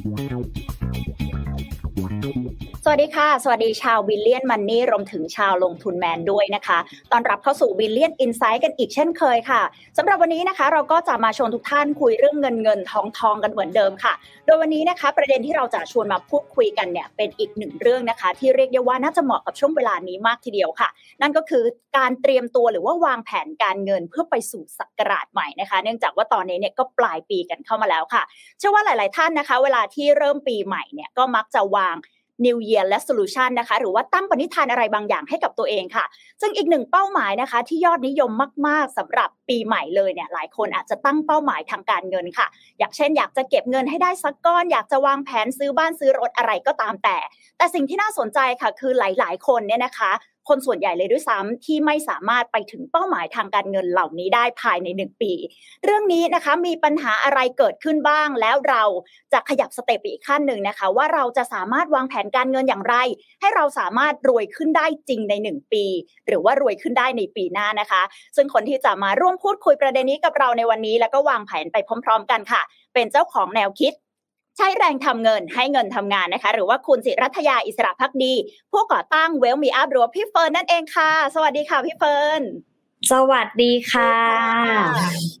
Thank. สวัสดีค่ะ สวัสดีชาว Billion Money รวมถึงชาวลงทุนแมนด้วยนะคะต้อนรับเข้าสู่ Billion Insight กันอีกเช่นเคยค่ะสำหรับวันนี้นะคะ เราก็จะมาชวนทุกท่านคุยเรื่องเงินเงินทองทองกันเหมือนเดิมค่ะ โดยวันนี้นะคะ ประเด็นที่เราจะชวนมาพูดคุยกันเนี่ยเป็นอีกหนึ่งเรื่องนะคะ ที่เรียกได้ว่าน่าจะเหมาะกับช่วงเวลานี้มากทีเดียวค่ะ นั่นก็คือการเตรียมตัวหรือว่าวางแผนการเงินเพื่อไปสู่ศักราชใหม่นะคะ เนื่องจากว่าตอนนี้เนี่ยก็ปลายปีกันเข้ามาแล้วค่ะ เชื่อว่าหลาย ๆ ท่านนะคะ เวลาที่เริ่มปีใหม่เนี่ยก็มักจะวาง New Year และ Solution นะคะ หรือว่าตั้งปณิธานอะไรบางอย่างให้กับตัวเองค่ะ ซึ่งอีกหนึ่งเป้าหมายนะคะ ที่ยอดนิยมมาก ๆสำหรับปีใหม่เลยเนี่ยหลายคนอาจจะตั้งเป้าหมายทางการเงินค่ะ อย่างเช่น อยากจะเก็บเงินให้ได้สักก้อน อยากจะวางแผนซื้อบ้านซื้อรถอะไรก็ตามแต่ แต่สิ่งที่น่าสนใจค่ะ คือหลาย ๆ คนเนี่ยนะคะ คนส่วนใหญ่เลยด้วยซ้ำที่ไม่สามารถไปถึงเป้าหมายทางการเงินเหล่านี้ได้ภายใน 1 ปี เรื่องนี้นะคะมีปัญหาอะไรเกิดขึ้นบ้าง แล้วเราจะขยับ step ไปอีกขั้นหนึ่งนะคะ ว่าเราจะสามารถวางแผนการเงินอย่างไร ให้เราสามารถรวยขึ้นได้จริงใน 1 ปี หรือว่ารวยขึ้นได้ในปีหน้านะคะ ซึ่งคนที่จะมาร่วมพูดคุยประเด็นนี้กับเราในวันนี้ แล้วก็วางแผนไปพร้อม ๆ กันค่ะ เป็นเจ้าของแนวคิด ใช้แรงทำเงินให้เงินทำงานนะคะ หรือว่าคุณศิรัถยาอิศรภักดี ผู้ก่อตั้ง Wealth Me Up หรือว่าพี่เฟิร์นนั่นเองค่ะ สวัสดีค่ะพี่เฟิร์นสวัสดีค่ะ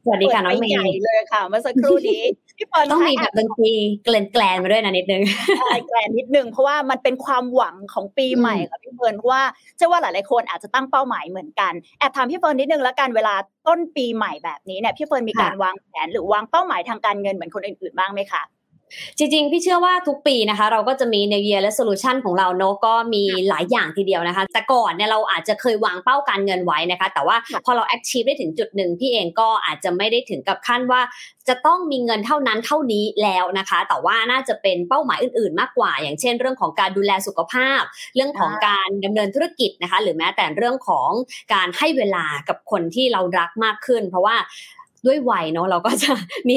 สวัสดีค่ะน้องเมย์ใหญ่เลยค่ะเมื่อสักครู่นี้พี่เฟิร์นต้องมีแบบดนตรีแกรนด์แกรนด์มาด้วยนะนิดนึงใช่แกรนด์นิดนึงเพราะว่ามันเป็นความหวังของปีใหม่ค่ะพี่เฟิร์นเพราะว่าเชื่อว่าหลายๆคนอาจจะตั้งเป้าหมายเหมือนกันแอบถามพี่เฟิร์นนิดนึงแล้วกันเวลาต้นปีใหม่แบบนี้เนี่ยพี่เฟิร์นมีการค่ะวางแผนหรือวางเป้าหมายทางการเงินเหมือนคนอื่นๆบ้างไหมคะ จริงๆ พี่เชื่อว่าทุกปีนะคะ เราก็จะมี New Year Resolution ของเราเนอะก็มีหลายอย่างทีเดียวนะคะ แต่ก่อนเนี่ยเราอาจจะเคยวางเป้าการเงินไว้นะคะ แต่ว่าค่ะพอเรา achieve ได้ถึงจุดหนึ่งพี่เองก็อาจจะไม่ได้ถึงกับขั้นว่า จะต้องมีเงินเท่านั้นเท่านี้แล้วนะคะ แต่ว่าน่าจะเป็นเป้าหมายอื่นๆ มากกว่า อย่างเช่น เรื่องของการดูแลสุขภาพ เรื่องของการดำเนินธุรกิจนะคะ หรือแม้แต่เรื่องของการให้เวลากับคนที่เรารักมากขึ้น เพราะว่า ด้วยวัยเนาะเราก็จะมี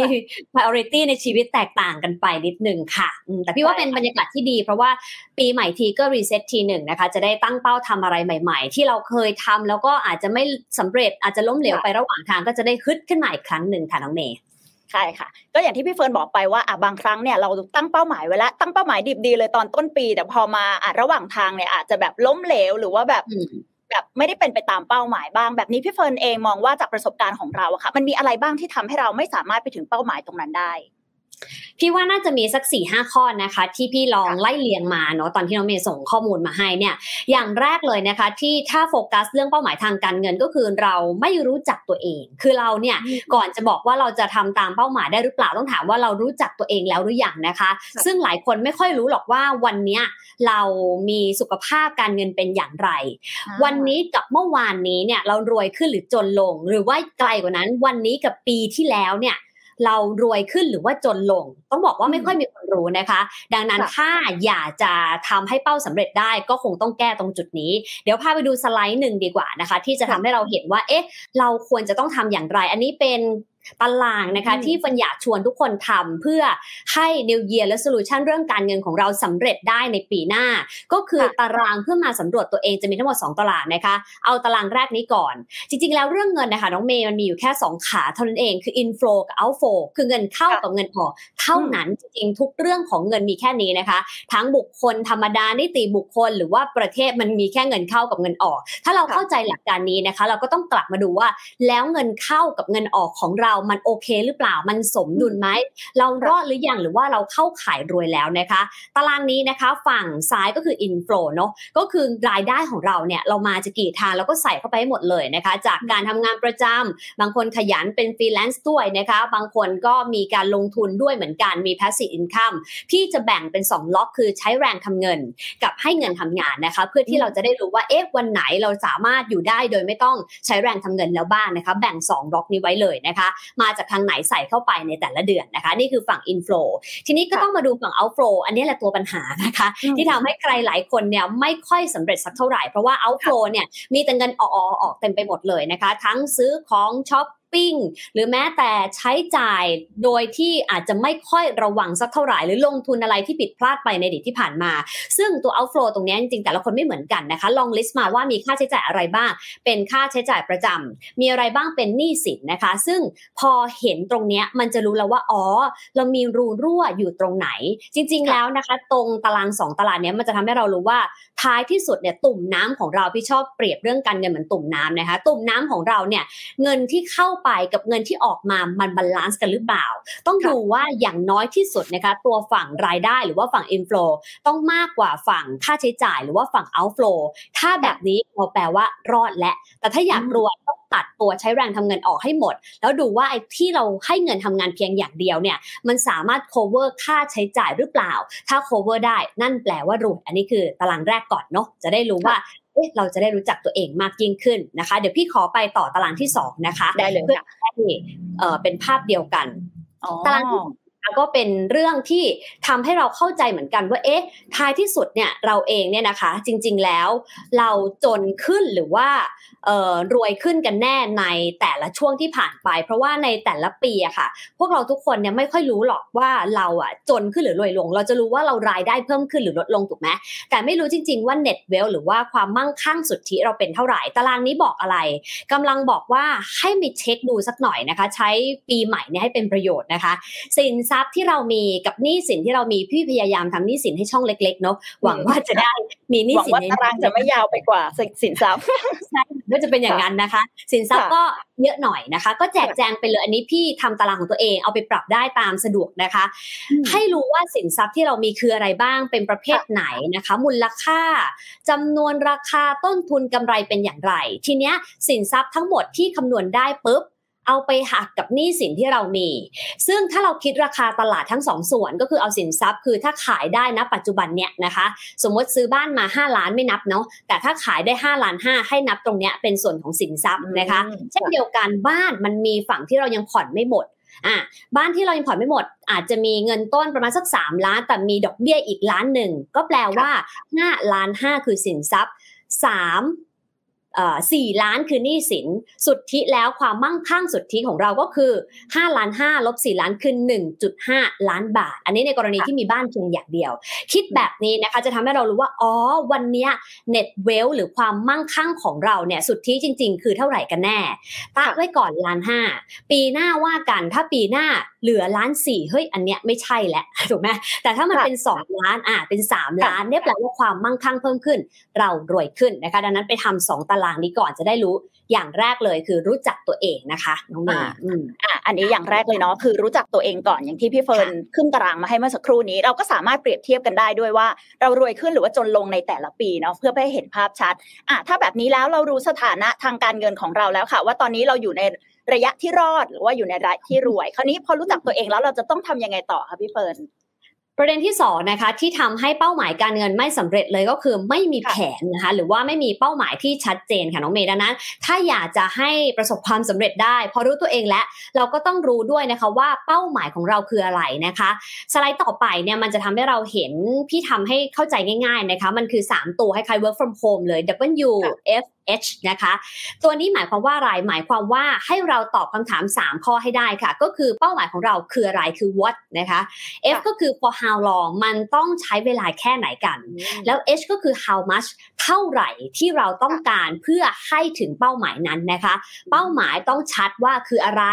priority ในชีวิตแตกต่างกันไปนิดหนึ่งค่ะอืมแต่พี่ว่าใช่เป็นค่ะบรรยากาศที่ดี เพราะว่าปีใหม่ทีก็ reset ทีหนึ่งนะคะ จะได้ตั้งเป้าทำอะไรใหม่ ๆ ที่เราเคยทำแล้วก็อาจจะไม่สำเร็จอาจจะล้มเหลวไประหว่างทางก็จะได้ฮึดขึ้นมาอีกครั้งหนึ่งค่ะน้องเมย์ใช่ค่ะก็อย่างที่พี่เฟิร์นบอกไปว่าอะบางครั้งเนี่ยเราตั้งเป้าหมายไว้แล้วตั้งเป้าหมายดิบดีเลยตอนต้นปี แต่พอมาอะระหว่างทางเนี่ยอาจจะแบบล้มเหลวหรือว่าแบบอืม แบบไม่ได้เป็นไปตามเป้าหมายบ้าง แบบนี้พี่เฟิร์นเองมองว่าจากประสบการณ์ของเราอะค่ะมันมีอะไรบ้างที่ทำให้เราไม่สามารถไปถึงเป้าหมายตรงนั้นได้ พี่ว่าน่าจะมีสัก4ี่ห้าข้อนะคะ ที่พี่ลองค่ะไล่เลียงมาเนาะตอนที่น้องเมย์ส่งข้อมูลมาให้เนี่ย อย่างแรกเลยนะคะ ที่ถ้าโฟกัสเรื่องเป้าหมายทางการเงินก็คือเราไม่รู้จักตัวเอง คือเราเนี่ยก่อนจะบอกว่าเราจะทำตามเป้าหมายได้หรือเปล่าต้องถามว่าเรารู้จักตัวเองแล้วหรือยังนะคะค่ะซึ่งหลายคนไม่ค่อยรู้หรอกว่าวันเนี้ยเรามีสุขภาพการเงินเป็นอย่างไร วันนี้กับเมื่อวานนี้เนี่ยเรารวยขึ้นหรือจนลง หรือว่าไกลกว่านั้น วันนี้กับปีที่แล้วเนี่ย เรารวยขึ้นหรือว่าจนลง ต้องบอกว่าไม่ค่อยมีคนรู้นะคะ ดังนั้นค่ะถ้าอยากจะทำให้เป้าสำเร็จได้ก็คงต้องแก้ตรงจุดนี้ เดี๋ยวพาไปดูสไลด์หนึ่งดีกว่านะคะ ที่จะทำให้เราเห็นว่า เอ๊ะ เราควรจะต้องทำอย่างไร อันนี้เป็น ตารางนะคะอืมที่ฟันอยากชวนทุกคนทำเพื่อให้ New Year Resolution เรื่องการเงินของเราสำเร็จได้ในปีหน้า ก็คือตารางเพื่อมาสำรวจตัวเองจะมีทั้งหมด 2 ตารางนะคะ เอาตารางแรกนี้ก่อน จริง ๆ แล้วเรื่องเงินนะคะน้องเมย์มันมีอยู่แค่ 2 ขาเท่านั้นเองคือ inflow กับ outflow คือเงินเข้าค่ะกับเงินออกเท่านั้นจริงๆทุกเรื่องของเงินมีแค่นี้นะคะ ทั้งบุคคลธรรมดานิติบุคคล หรือว่าประเทศมันมีแค่เงินเข้ากับเงินออก ถ้าเราค่ะเข้าใจหลักการนี้นะคะ เราก็ต้องกลับมาดูว่าแล้วเงินเข้ากับเงินออกของเรามันโอเคหรือเปล่ามันสมดุลไหมเรารอดหรือยังหรือว่าเราเข้าขายรวยแล้วนะคะ ตารางนี้นะคะฝั่งซ้ายก็คือ inflow เนอะก็คือรายได้ของเราเนี่ยเรามาจะกี่ทางเราก็ใส่เข้าไปให้หมดเลยนะคะ จากการทำงานประจำบางคนขยันเป็นฟรีแลนซ์ด้วยนะคะ บางคนก็มีการลงทุนด้วยเหมือนกันมี passive income พี่จะแบ่งเป็น 2 ล็อกคือใช้แรงทำเงิน กับให้เงินทำงานนะคะ เพื่อที่เราจะได้รู้ว่าเอ๊ะวันไหนเราสามารถอยู่ได้โดยไม่ต้องใช้แรงทำเงินแล้วบ้างนะคะ แบ่ง 2 ล็อกนี้ไว้เลยนะคะมาจากทางไหนใส่เข้าไปในแต่ละเดือนนะคะ นี่คือฝั่ง inflow ทีนี้ก็ค่ะต้องมาดูฝั่ง outflow อันนี้แหละตัวปัญหานะคะอืมที่ทำให้ใครหลายคนเนี่ยไม่ค่อยสำเร็จสักเท่าไหร่ เพราะว่า outflow เนี่ยมีแต่เงินออกๆออกเต็มไปหมดเลยนะคะ ทั้งซื้อของช้อป ปิ้ง หรือแม้แต่ใช้จ่ายโดยที่อาจจะไม่ค่อยระวังสักเท่าไหร่ หรือลงทุนอะไรที่ผิดพลาดไปในอดีตที่ผ่านมา ซึ่งตัว outflow ตรงนี้จริงๆแต่ละคนไม่เหมือนกันนะคะ ลอง list มาว่ามีค่าใช้จ่ายอะไรบ้าง เป็นค่าใช้จ่ายประจำมีอะไรบ้างเป็นหนี้สินนะคะ ซึ่งพอเห็นตรงนี้มันจะรู้แล้วว่าอ๋อเรามีรูรั่วอยู่ตรงไหน จริง ๆ แล้วนะคะ ตรงตารางสองตารางนี้มันจะทำให้เรารู้ว่าท้ายที่สุดเนี่ยตุ่มน้ำของเราพี่ชอบเปรียบเรื่องการเงินเหมือนตุ่มน้ำนะคะ ตุ่มน้ำของเราเนี่ยเงินที่เข้าไปกับเงินที่ออกมามัน balance กันหรือเปล่า ต้องดูว่าอย่างน้อยที่สุดนะคะตัวฝั่งรายได้หรือว่าฝั่ง inflow ต้องมากกว่าฝั่งค่าใช้จ่ายหรือว่าฝั่ง outflow ถ้าแบบนี้เราแปลว่ารอดและ แต่ถ้าอยากรวยต้องตัดตัวใช้แรงทำเงินออกให้หมด แล้วดูว่าไอ้ที่เราให้เงินทำงานเพียงอย่างเดียวเนี่ยมันสามารถ cover ค่าใช้จ่ายหรือเปล่า ถ้า cover ได้นั่นแปลว่ารวยอันนี้คือตารางแรกก่อนเนาะจะได้รู้ว่า เอ๊ะเราจะได้รู้จักตัวเองมากยิ่งขึ้นนะคะ เดี๋ยวพี่ขอไปต่อตารางที่สองนะคะได้เลยเพื่อค่ะให้เอ่อเป็นภาพเดียวกันอ๋อตารางที่ ก็เป็นเรื่องที่ทำให้เราเข้าใจเหมือนกันว่าเอ๊ะท้ายที่สุดเนี่ยเราเองเนี่ยนะคะ จริง ๆแล้วเราจนขึ้นหรือว่าเอ่อรวยขึ้นกันแน่ในแต่ละช่วงที่ผ่านไป เพราะว่าในแต่ละปีอะค่ะ พวกเราทุกคนเนี่ยไม่ค่อยรู้หรอกว่าเราอะจนขึ้นหรือรวยลง เราจะรู้ว่าเรารายได้เพิ่มขึ้นหรือลดลงถูกไหมแต่ไม่รู้จริง ๆว่า net wealth หรือว่าความมั่งคั่งสุทธิเราเป็นเท่าไหร่ตารางนี้บอกอะไรกำลังบอกว่าให้มีเช็คดูสักหน่อยนะคะ ใช้ปีใหม่เนี่ยให้เป็นประโยชน์นะคะสินทรัพย์ที่เรามีกับหนี้สินที่เรามีพี่พยายามทำหนี้สินให้ช่องเล็กๆเนาะหวังว่าจะได้มีหนี้หวังสินว่าในตารางจะไม่ยาวไปกว่าสินทรัพย์ใช่ก็จะเป็นอย่างนั้นนะคะ สินทรัพย์ค่ะก็เยอะหน่อยนะคะ ก็แจกแจงไปเลยอันนี้พี่ทำตารางของตัวเองเอาไปปรับได้ตามสะดวกนะคะ ให้รู้ว่าสินทรัพย์ที่เรามีคืออะไรบ้างเป็นประเภทไหนนะคะ มูลค่าจำนวนราคาต้นทุนกำไรเป็นอย่างไร ทีเนี้ยสินทรัพย์ทั้งหมดที่คำนวณได้ปุ๊บ เอาไปหักกับหนี้สินที่เรามี ซึ่งถ้าเราคิดราคาตลาดทั้งสองส่วนก็คือเอาสินทรัพย์ คือถ้าขายได้นะปัจจุบันเนี้ยนะคะ สมมติซื้อบ้านมา 5 ล้านไม่นับเนาะแต่ถ้าขายได้ 5 ล้าน 5 ให้นับตรงเนี้ยเป็นส่วนของสินทรัพย์นะคะอืมเช่นเดียวกันบ้านมันมีฝั่งที่เรายังผ่อนไม่หมดอะบ้านที่เรายังผ่อนไม่หมด อาจจะมีเงินต้นประมาณสัก 3 ล้าน แต่มีดอกเบี้ยอีกล้านหนึ่งก็แปลว่า5ล้าน5คือสินทรัพย์3เอ่อ สี่ล้านคือหนี้สิน สุทธิแล้วความมั่งคั่งสุทธิของเราก็คือ5ล้าน5ลบ4ล้านคือ1.5 ล้านบาท อันนี้ในกรณีที่มีบ้านเพียงอย่างเดียว คิดแบบนี้นะคะจะทำให้เรารู้ว่า อ๋อ วันเนี้ย net wealth หรือความมั่งคั่งของเราเนี่ยสุทธิจริง ๆ คือเท่าไหร่กันแน่ตั้งไว้ก่อนล้านห้าปีหน้าว่ากันถ้าปีหน้า เหลือล้านสี่เฮ้ยอันเนี้ยไม่ใช่แหละถูกไหมแต่ถ้ามันค่ะเป็นสองล้านอะเป็นสามล้านเนี่ยแปลว่าความมั่งคั่งเพิ่มขึ้น เรารวยขึ้นนะคะ ดังนั้นไปทำสองตารางนี้ก่อนจะได้รู้อย่างแรกเลยคือรู้จักตัวเองนะคะน้องเมย์อืมอะอันนี้อย่างแรกเลยเนาะคือรู้จักตัวเองก่อนอย่างที่พี่เฟิร์นขึ้นตารางมาให้เมื่อสักครู่นี้ เราก็สามารถเปรียบเทียบกันได้ด้วยว่า เรารวยขึ้นหรือว่าจนลงในแต่ละปีเนาะเพื่อให้เห็นภาพชัดอะถ้าแบบนี้แล้วเรารู้สถานะทางการเงินของเราแล้วค่ะ ว่าตอนนี้เราอยู่ใน ระยะที่รอดหรือว่าอยู่ในระยะที่รวย คราวนี้พอรู้จักตัวเองแล้วเราจะต้องทำยังไงต่อคะพี่เฟิร์นประเด็นที่สองนะคะที่ทำให้เป้าหมายการเงินไม่สำเร็จเลยก็คือไม่มีแผนนะคะหรือว่าไม่มีเป้าหมายที่ชัดเจนค่ะน้องเมย์ดังนั้น ถ้าอยากจะให้ประสบความสำเร็จได้ พอรู้ตัวเองแล้วเราก็ต้องรู้ด้วยนะคะว่าเป้าหมายของเราคืออะไรนะคะ สไลด์ต่อไปเนี่ยมันจะทำให้เราเห็นพี่ทำให้เข้าใจง่าย ๆนะคะ มันคือ 3 ตัวคล้ายๆ work from home เลย W F H นะคะ ตัวนี้หมายความว่าอะไรหมายความว่าให้เราตอบคำถาม 3 ข้อให้ได้ค่ะ ก็คือเป้าหมายของเราคืออะไรคือ what นะคะ F ก็คือ for how long มันต้องใช้เวลาแค่ไหนกัน แล้ว H ก็คือ how much เท่าไหร่ที่เราต้องการเพื่อให้ถึงเป้าหมายนั้นนะคะ เป้าหมายต้องชัดว่าคืออะไร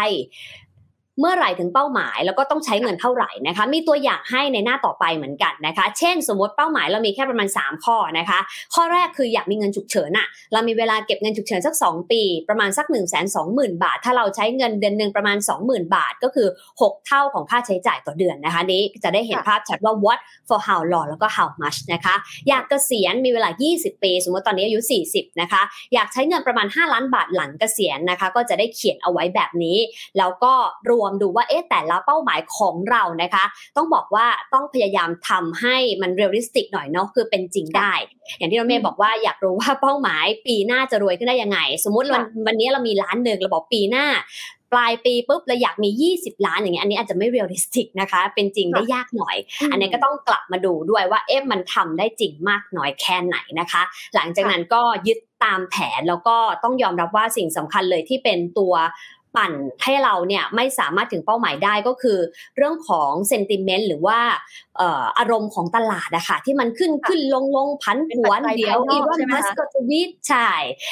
เมื่อไหร่ถึงเป้าหมาย แล้วก็ต้องใช้เงินเท่าไหร่นะคะ มีตัวอย่างให้ในหน้าต่อไปเหมือนกันนะคะ เช่น สมมติเป้าหมายเรามีแค่ประมาณ 3 ข้อนะคะ ข้อแรกคืออยากมีเงินฉุกเฉินอะเรามีเวลาเก็บเงินฉุกเฉินสัก 2 ปี ประมาณสัก1 2 0 0 0 0บาท ถ้าเราใช้เงินเดือนหนึ่งประมาณ 20,000 บาท ก็คือ 6 เท่าของค่าใช้จ่ายต่อเดือนนะคะ นี้จะได้เห็นภาพชัดว่า what for how long แล้วก็ how much นะคะ อยากเกษียณมีเวลา 20 ปี สมมติตอนนี้อายุ 40 นะคะ อยากใช้เงินประมาณ 5 ล้านบาทหลังเกษียณนะคะ ก็จะได้เขียนเอาไว้แบบนี้ แล้วก็รวมดูว่าเอ๊ะแต่ละเป้าหมายของเรานะคะ ต้องบอกว่าต้องพยายามทำให้มัน realistic หน่อยเนาะคือเป็นจริงได้ อย่างที่น้องเมย์บอกว่าอยากรู้ว่าเป้าหมายปีหน้าจะรวยขึ้นได้ยังไง สมมุติวันวันนี้เรามีล้านหนึ่งเราบอกปีหน้าปลายปีปุ๊บเราอยากมี 20 ล้านอย่างเงี้ยอันนี้อาจจะไม่ realistic นะคะ เป็นจริงได้ยากหน่อย อันนี้ก็ต้องกลับมาดูด้วยว่าเอ๊ะมันทำได้จริงมากน้อยแค่ไหนนะคะ หลังจากนั้นก็ยึดตามแผนแล้วก็ต้องยอมรับว่าสิ่งสำคัญเลยที่เป็นตัว ปั่นให้เราเนี่ยไม่สามารถถึงเป้าหมายได้ก็คือ เรื่องของ sentiment หรือว่าอารมณ์ของตลาดอะค่ะที่มันขึ้นขึ้นลงลงผันผวนเดี๋ยวอีลอนมัสก์จะทวีตใช่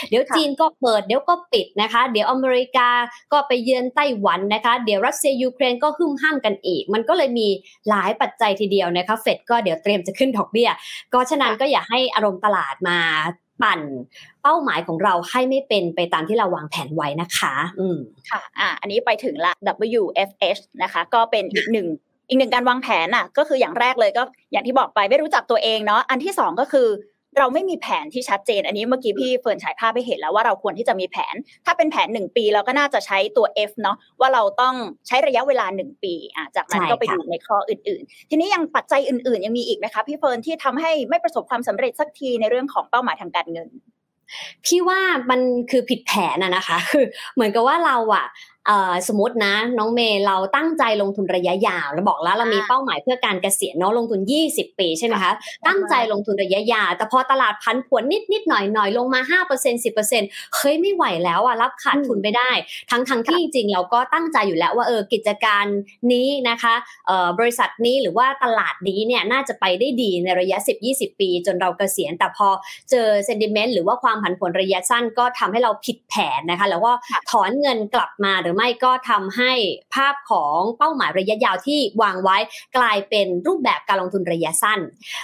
เดี๋ยวจีนก็เปิดเดี๋ยวก็ปิดนะคะ เดี๋ยวอเมริกาก็ไปเยือนไต้หวันนะคะ เดี๋ยวรัสเซียยูเครนก็หึ่มห้ามกันอีก มันก็เลยมีหลายปัจจัยทีเดียวนะคะเฟดก็เดี๋ยวเตรียมจะขึ้นดอกเบี้ย ก็ฉะนั้นก็อย่าให้อารมณ์ตลาดมา ปั่นเป้าหมายของเราให้ไม่เป็นไปตามที่เราวางแผนไว้นะคะ อืมค่ะ อ่า อันนี้ไปถึงละ WFH นะคะ ก็เป็นอีกหนึ่งอีกหนึ่งการวางแผนอะ ก็คืออย่างแรกเลยก็อย่างที่บอกไปไม่รู้จักตัวเองเนาะ อันที่สองก็คือ เราไม่มีแผนที่ชัดเจน อันนี้เมื่อกี้พี่เฟิร์นฉายภาพไปเห็นแล้วว่าเราควรที่จะมีแผน ถ้าเป็นแผนหนึ่งปีเราก็น่าจะใช้ตัว F เนาะว่าเราต้องใช้ระยะเวลาหนึ่งปีอะจากนั้นก็ไปดูในข้ออื่น ๆ ทีนี้ยังปัจจัยอื่น ๆ ยังมีอีกไหมคะพี่เฟิร์นที่ทำให้ไม่ประสบความสำเร็จสักทีในเรื่องของเป้าหมายทางการเงินพี่ว่ามันคือผิดแผนอะนะคะ คือเหมือนกับว่าเราอะ สมมตินะ น้องเมย์เราตั้งใจลงทุนระยะยาวเราบอกแล้วเรามีเป้าหมายเพื่อการเกษียณเนาะลงทุน 20 ปีใช่ไหมคะตั้งใจลงทุนระยะยาวแต่พอตลาดพันผวนนิดนิดหน่อยหน่อยลงมา 5% 10%เฮ้ยไม่ไหวแล้วอะรับขาดทุนไปได้ ทั้งทั้งที่จริงๆ เราก็ตั้งใจอยู่แล้วว่าเออกิจการนี้นะคะบริษัทนี้หรือว่าตลาดนี้เนี่ยน่าจะไปได้ดีในระยะ 10-20 ปี จนเราเกษียณ แต่พอเจอเซนดิเมนต์หรือว่าความผันผวนระยะสั้นก็ทำให้เราผิดแผนนะคะ แล้วก็ถอนเงินกลับมาหรือไม่ก็ทำให้ภาพของเป้าหมายระยะยาวที่วางไว้กลายเป็นรูปแบบการลงทุนระยะสั้น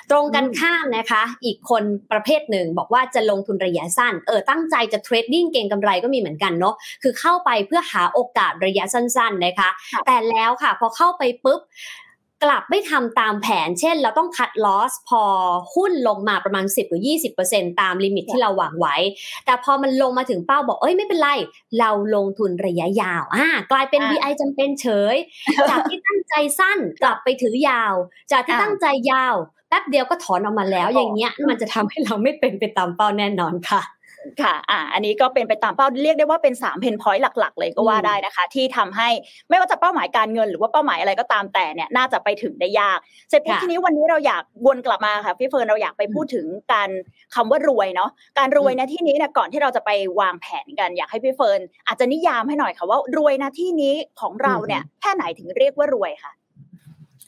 ตรงกันข้ามนะคะ อีกคนประเภทหนึ่งบอกว่าจะลงทุนระยะสั้นเออตั้งใจจะ trading เก็งกำไรก็มีเหมือนกันเนาะคือเข้าไปเพื่อหาโอกาสระยะสั้น ๆนะคะ แต่แล้วค่ะพอเข้าไปปุ๊บ กลับไม่ทำตามแผน เช่น เราต้อง cut loss พอหุ้นลงมาประมาณ 10 หรือ 20%ตาม limit ที่เราวางไว้ แต่พอมันลงมาถึงเป้าบอก เอ้ยไม่เป็นไร เราลงทุนระยะยาวอ่ากลายเป็น VI จำเป็นเฉย จากที่ตั้งใจสั้นกลับไปถือยาว จากที่ตั้งใจยาวแป๊บเดียวก็ถอนออกมาแล้วอย่างเงี้ยมันจะทำให้เราไม่เป็นไปตามเป้าแน่นอนค่ะ ค่ะอ่าอันนี้ก็เป็นไปตามเป้าเรียกได้ว่าเป็น3เพนพอยต์หลัก ๆ เลยก็ว่าได้นะคะ ที่ทำให้ไม่ว่าจะเป้าหมายการเงิน หรือว่าเป้าหมายอะไรก็ตามแต่เนี่ยน่าจะไปถึงได้ยาก เสร็จปุ๊บทีนี้วันนี้เราอยากวนกลับมาค่ะพี่เฟิร์นเราอยากไปพูดถึงการคำว่ารวยเนาะการรวยในที่นี้เนี่ยก่อนที่เราจะไปวางแผนกัน อยากให้พี่เฟิร์นอาจจะนิยามให้หน่อยค่ะว่ารวยนะที่นี้ของเราเนี่ยแค่ไหนถึงเรียกว่ารวยค่ะ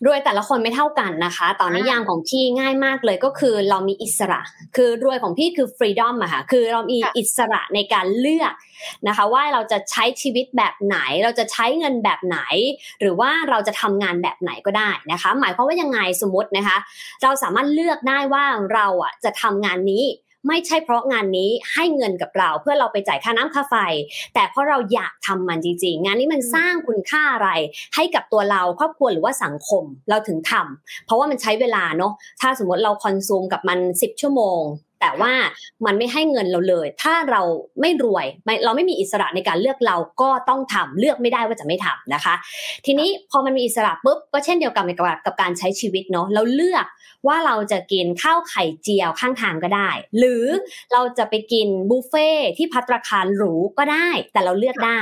รวยแต่ละคนไม่เท่ากันนะคะ ตอนนี้ยางของพี่ง่ายมากเลยก็คือเรามีอิสระ คือรวยของพี่คือฟรีดอมอะค่ะ คือเรามีอิสระในการเลือกนะคะ ว่าเราจะใช้ชีวิตแบบไหน เราจะใช้เงินแบบไหน หรือว่าเราจะทำงานแบบไหนก็ได้นะคะ หมายความว่ายังไงสมมตินะคะ เราสามารถเลือกได้ว่าเราอะจะทำงานนี้ ไม่ใช่เพราะงานนี้ให้เงินกับเราเพื่อเราไปจ่ายค่าน้ำค่าไฟ แต่เพราะเราอยากทำมันจริงๆ งานนี้มันสร้างคุณค่าอะไร ให้กับตัวเราครอบครัวหรือว่าสังคมเราถึงทำเพราะว่ามันใช้เวลาเนาะถ้าสมมติเราคอนซูมกับมัน 10 ชั่วโมง แต่ว่ามันไม่ให้เงินเราเลย ถ้าเราไม่รวยเราไม่มีอิสระในการเลือกเราก็ต้องทำเลือกไม่ได้ว่าจะไม่ทำนะคะ ทีนี้พอมันมีอิสระปุ๊บก็เช่นเดียวกันกับกับการใช้ชีวิตเนาะเราเลือกว่าเราจะกินข้าวไข่เจียวข้างทางก็ได้ หรือเราจะไปกินบุฟเฟ่ที่พัตราคารหรูก็ได้ แต่เราเลือกได้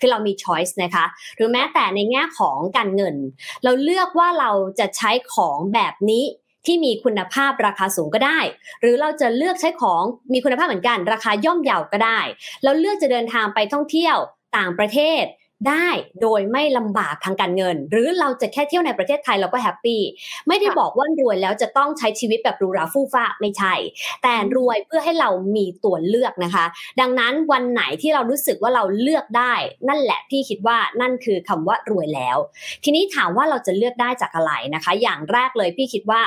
คือเรามีช้อยส์นะคะ หรือแม้แต่ในแง่ของการเงิน เราเลือกว่าเราจะใช้ของแบบนี้ ที่มีคุณภาพราคาสูงก็ได้ หรือเราจะเลือกใช้ของมีคุณภาพเหมือนกัน ราคาย่อมเยาวก็ได้ แล้วเลือกจะเดินทางไปท่องเที่ยวต่างประเทศ ได้โดยไม่ลำบากทางการเงิน หรือเราจะแค่เที่ยวในประเทศไทยเราก็แฮปปี้ไม่ได้บอกว่ารวยแล้วจะต้องใช้ชีวิตแบบรูราฟู่ฟ้าไม่ใช่ แต่รวยเพื่อให้เรามีตัวเลือกนะคะ ดังนั้นวันไหนที่เรารู้สึกว่าเราเลือกได้ นั่นแหละพี่คิดว่านั่นคือคำว่ารวยแล้ว ทีนี้ถามว่าเราจะเลือกได้จากอะไรนะคะ อย่างแรกเลยพี่คิดว่า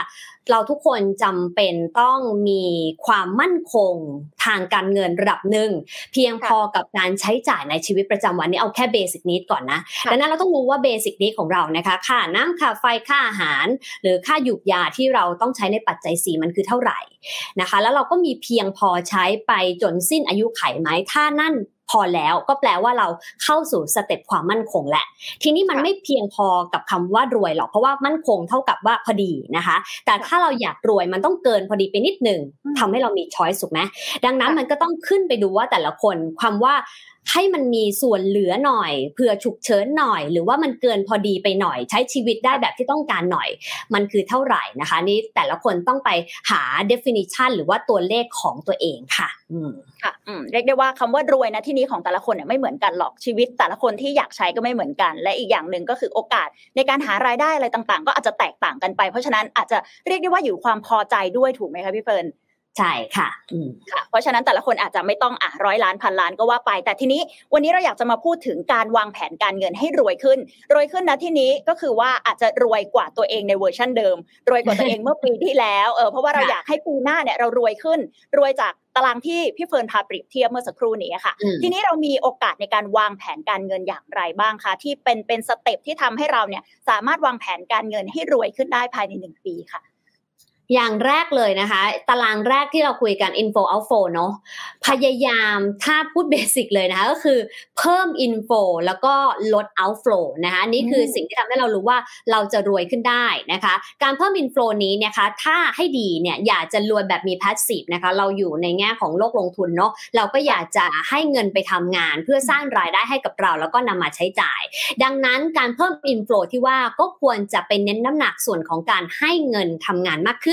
เราทุกคนจำเป็นต้องมีความมั่นคง ทางการเงินระดับหนึ่งเพียงพอกับการใช้จ่ายในชีวิตประจำวันนี้เอาแค่เบสิกนิดก่อนนะดังนั้นเราต้องรู้ว่าเบสิกนิดของเรานะคะค่าน้ำค่าไฟค่าอาหาร หรือค่าหยุกยาที่เราต้องใช้ในปัจจัยสีมันคือเท่าไหร่นะคะ แล้วเราก็มีเพียงพอใช้ไปจนสิ้นอายุไขไหมถ้านั่น พอแล้วก็แปลว่าเราเข้าสู่สเต็ปความมั่นคงแหละ ทีนี้มันไม่เพียงพอกับคำว่ารวยหรอกเพราะว่ามั่นคงเท่ากับว่าพอดีนะคะ แต่ถ้าเราอยากรวยมันต้องเกินพอดีไปนิดหนึ่งทำให้เรามีช้อยสุกไหมดังนั้นมันก็ต้องขึ้นไปดูว่าแต่ละคนความว่า ให้มันมีส่วนเหลือหน่อยเผื่อฉุกเฉินหน่อย หรือว่ามันเกินพอดีไปหน่อย ใช้ชีวิตได้แบบที่ต้องการหน่อย มันคือเท่าไหร่นะคะนี่แต่ละคนต้องไปหา definition หรือว่าตัวเลขของตัวเองค่ะอืมค่ะอืมเรียกได้ว่าคำว่ารวยนะที่นี้ของแต่ละคนเนี่ยไม่เหมือนกันหรอกชีวิต แต่ละคนที่อยากใช้ก็ไม่เหมือนกัน และอีกอย่างหนึ่งก็คือโอกาสในการหารายได้อะไรต่างๆ ก็อาจจะแตกต่างกันไป เพราะฉะนั้นอาจจะเรียกได้ว่าอยู่ความพอใจด้วยถูกไหมคะพี่เฟิร์น ใช่ค่ะค่ะ เพราะฉะนั้นแต่ละคนอาจจะไม่ต้องอะร้อยล้านพันล้านก็ว่าไป แต่ทีนี้วันนี้เราอยากจะมาพูดถึงการวางแผนการเงินให้รวยขึ้น รวยขึ้นนะที่นี้ก็คือว่าอาจจะรวยกว่าตัวเองในเวอร์ชันเดิม รวยกว่าตัวเองเมื่อปีที่แล้วเออเพราะว่าเราอยากให้ปีหน้าเนี่ยเรารวยขึ้น รวยจากตารางที่พี่เฟิร์นพาเปรียบเทียบเมื่อสักครู่นี้ค่ะ ทีนี้เรามีโอกาสในการวางแผนการเงินอย่างไรบ้างคะที่เป็นเป็น step ที่ทำให้เราเนี่ยสามารถวางแผนการเงินให้รวยขึ้นได้ภายในหนึ่งปีค่ะ อย่างแรกเลยนะคะ ตารางแรกที่เราคุยกัน info outflow เนาะพยายามถ้าพูดเบสิกเลยนะคะก็คือเพิ่ม info แล้วก็ลด outflow นะคะนี่คือสิ่งที่ทำให้เรารู้ว่าเราจะรวยขึ้นได้นะคะ การเพิ่ม inflow นี้นะคะถ้าให้ดีเนี่ยอยากจะรวยแบบมี passive นะคะเราอยู่ในแง่ของโลกลงทุนเนาะเราก็อยากจะให้เงินไปทำงาน เพื่อสร้างรายได้ให้กับเรา แล้วก็นำมาใช้จ่าย ดังนั้นการเพิ่ม inflow ที่ว่าก็ควรจะเป็นเน้นน้ำหนักส่วนของการให้เงินทำงานมากขึ้น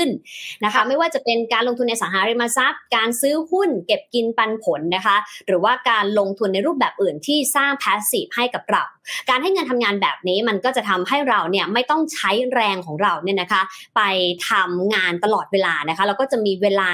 นะคะไม่ว่าจะเป็นการลงทุนในสังหาริมทรัพย์ การซื้อหุ้นเก็บกินปันผลนะคะ หรือว่าการลงทุนในรูปแบบอื่นที่สร้างพาสซีฟให้กับเราการให้เงินทำงานแบบนี้มันก็จะทำให้เราเนี่ยไม่ต้องใช้แรงของเราเนี่ยนะคะ ไปทำงานตลอดเวลานะคะแล้วก็จะมีเวลา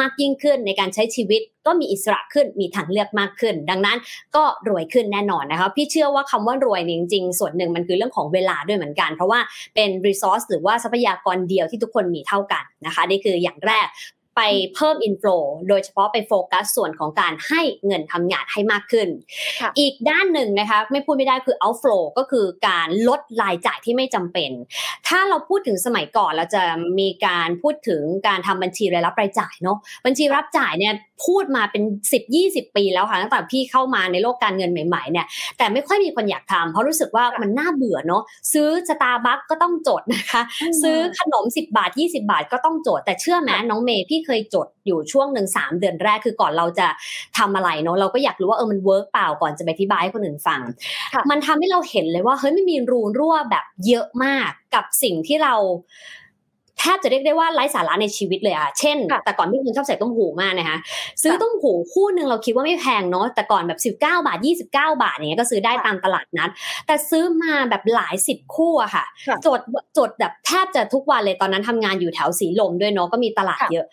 มากยิ่งขึ้นในการใช้ชีวิตก็มีอิสระขึ้นมีทางเลือกมากขึ้น ดังนั้นก็รวยขึ้นแน่นอนนะคะพี่เชื่อว่าคำว่ารวยจริง ๆ ส่วนหนึ่งมันคือเรื่องของเวลาด้วยเหมือนกัน เพราะว่าเป็นรีซอสหรือว่าทรัพยากรเดียวที่ทุกคนมีเท่ากันนะคะนี่คืออย่างแรก ไปเพิ่มอินฟลูโดยเฉพาะไปโฟกัสส่วนของการให้เงินทำงานให้มากขึ้น อีกด้านหนึ่งนะคะไม่พูดไม่ได้คือ outflow ก็คือการลดรายจ่ายที่ไม่จำเป็น ถ้าเราพูดถึงสมัยก่อนเราจะมีการพูดถึงการทำบัญชีรายรับรายจ่ายเนาะบัญชีรับจ่ายเนี่ย พูดมาเป็น 10-20 ปีแล้วค่ะตั้งแต่พี่เข้ามาในโลกการเงินใหม่ๆเนี่ยแต่ไม่ค่อยมีคนอยากทำเพราะรู้สึกว่ามันน่าเบื่อเนาะซื้อสตาร์บัคก็ต้องจดนะคะ ซื้อขนม 10 บาท 20 บาทก็ต้องจด แต่เชื่อไหมน้องเมย์พี่เคยจดอยู่ช่วงหนึ่งสามเดือนแรกคือก่อนเราจะทำอะไรเนาะเราก็อยากรู้ว่าเออมัน work เปล่าก่อนจะไปอธิบายให้คนอื่นฟัง มันทำให้เราเห็นเลยว่าเฮ้ยไม่มีรูรั่วแบบเยอะมากกับสิ่งที่เรา แทบจะเรียกได้ว่าไร้สาระในชีวิตเลยอะเช่น แต่ก่อนพี่คุณชอบใส่ต้มหูมากนะคะซื้อต้มหูคู่หนึ่งเราคิดว่าไม่แพงเนาะแต่ก่อนแบบ 19 บาท 29 บาทเนี้ยก็ซื้อได้ตามตลาดนัด แต่ซื้อมาแบบหลายสิบคู่อะค่ะจดจดแบบแทบจะทุกวันเลยตอนนั้นทำงานอยู่แถวสีลมด้วยเนาะก็มีตลาดเยอะ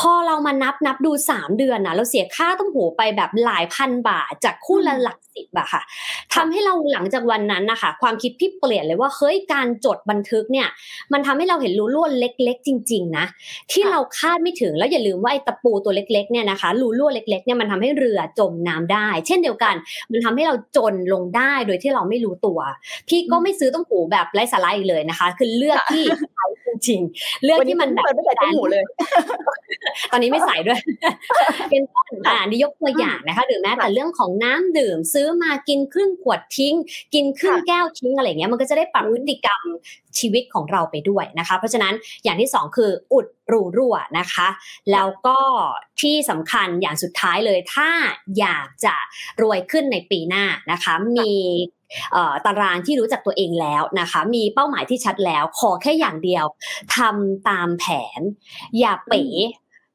พอเรามานับนับดูสามเดือนนะเราเสียค่าต้องหูไปแบบหลายพันบาทจากคู่ละหลักสิบอะค่ะทำให้เราหลังจากวันนั้นนะคะความคิดพี่เปลี่ยนเลยว่าเฮ้ยการจดบันทึกเนี่ย มันทำให้เราเห็นรูรั่วเล็ก ๆ จริง ๆ นะ ที่เราคาดไม่ถึงแล้วอย่าลืมว่าไอ้ตะปูตัวเล็ก ๆ เนี่ยนะคะรูรั่วเล็กๆเนี่ยมันทำให้เรือจมน้ำได้ เช่นเดียวกัน มันทำให้เราจนลงได้โดยที่เราไม่รู้ตัว พี่ก็ไม่ซื้อต้องหูแบบไร้สาระอีกเลยนะคะ คือเลือกที่ใช้จริงเลือกที่มันแบบไม่ใส่ต้หูเลยตอนนี้ไม่ใส่ด้วย เป็นต้นอ่านี่ยกตัวอย่างนะคะ หรือแม้แต่เรื่องของน้ำดื่ม ซื้อมากินครึ่งขวดทิ้ง กินครึ่งแก้วทิ้งอะไรเงี้ยมันก็จะได้ปรับพฤติกรรมชีวิตของเราไปด้วยนะคะ เพราะฉะนั้นอย่างที่สองคืออุดรูรั่วนะคะ แล้วก็ที่สำคัญอย่างสุดท้ายเลย ถ้าอยากจะรวยขึ้นในปีหน้านะคะ มีตารางที่รู้จักตัวเองแล้วนะคะ มีเป้าหมายที่ชัดแล้ว ขอแค่อย่างเดียวทำตามแผน อย่าเป๋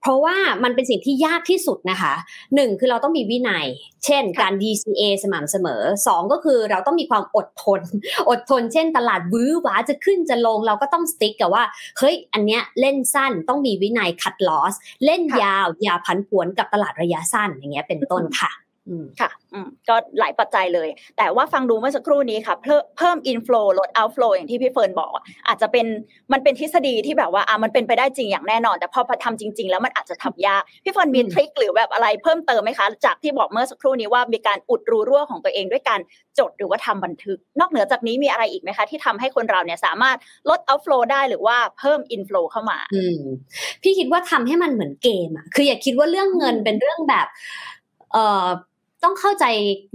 เพราะว่ามันเป็นสิ่งที่ยากที่สุดนะคะหนึ่งคือเราต้องมีวินัย เช่น การ DCA สม่ำเสมอสองก็คือเราต้องมีความอดทน อดทน เช่น ตลาดหวือหวาจะขึ้นจะลงเราก็ต้อง stick กับว่าเฮ้ยอันเนี้ยเล่นสั้นต้องมีวินัย cut loss เล่นยาวอย่าผันผวนกับตลาดระยะสั้นอย่างเงี้ยเป็นต้นค่ะ ค่ะก็หลายปัจจัยเลย แต่ว่าฟังดูเมื่อสักครู่นี้ค่ะเพิ่มเพิ่ม inflow ลด outflow อย่างที่พี่เฟิร์นบอก อาจจะเป็นมันเป็นทฤษฎีที่แบบว่าอะมันเป็นไปได้จริงอย่างแน่นอน แต่พอทำจริง ๆ แล้วมันอาจจะทำยากพี่เฟิร์นมี trick หรือแบบอะไรเพิ่มเติมไหมคะ จากที่บอกเมื่อสักครู่นี้ว่ามีการอุดรูรั่วของตัวเองด้วยการจดหรือว่าทำบันทึก นอกเหนือจากนี้มีอะไรอีกไหมคะ ที่ทำให้คนเราเนี่ยสามารถลดเอาฟลูได้หรือว่าเพิ่มอินฟลูเข้ามาอืมพี่คิดว่าทำให้มันเหมือนเกมอะคืออย่าคิดว่าเรื่องเงินเป็นเรื่องแบบเอ่อ ต้องเข้าใจ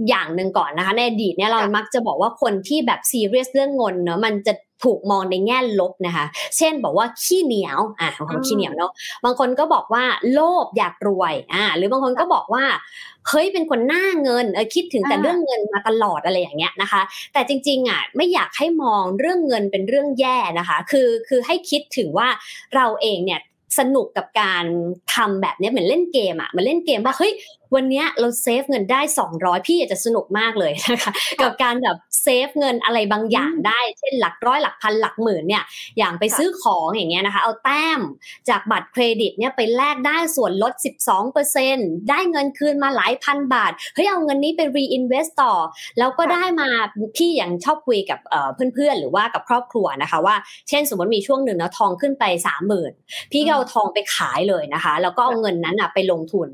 อย่างหนึ่งก่อนนะคะ ในอดีตเนี่ยเรามักจะบอกว่าคนที่แบบซีเรียสเรื่องเงินเนาะมันจะถูกมองในแง่ลบนะคะ เช่นบอกว่าขี้เหนียว อะบางคนขี้เหนียวเนาะ บางคนก็บอกว่าโลภอยากรวย อ่า หรือบางคนก็บอกว่า เฮ้ยเป็นคนหน้าเงิน เออคิดถึงแต่เรื่องเงินมาตลอดอะไรอย่างเงี้ยนะคะ แต่จริงๆอะไม่อยากให้มองเรื่องเงินเป็นเรื่องแย่นะคะ คือคือให้คิดถึงว่าเราเองเนี่ยสนุกกับการทำแบบนี้เหมือนเล่นเกมอะเหมือนเล่นเกมว่าเฮ้ย วันนี้เราเซฟเงินได้ 200 พี่อยากจะสนุกมากเลยนะคะกับการแบบเซฟเงินอะไรบางอย่างได้ เช่นหลักร้อยหลักพันหลักหมื่นเนี่ยอย่างไปซื้อของอย่างเงี้ยนะคะ เอาแต้มจากบัตรเครดิตเนี่ยไปแลกได้ส่วนลด 12%ได้เงินคืนมาหลายพันบาทเฮ้ยเอาเงินนี้ไป reinvest ต่อ แล้วก็ได้มาพี่อย่างชอบคุยกับเพื่อนๆ หรือว่ากับครอบครัวนะคะว่า เช่นสมมติมีช่วงหนึ่งนะทองขึ้นไป 30,000 พี่ก็เอาทองไปขายเลยนะคะ แล้วก็เอาเงินนั้นไปลงทุน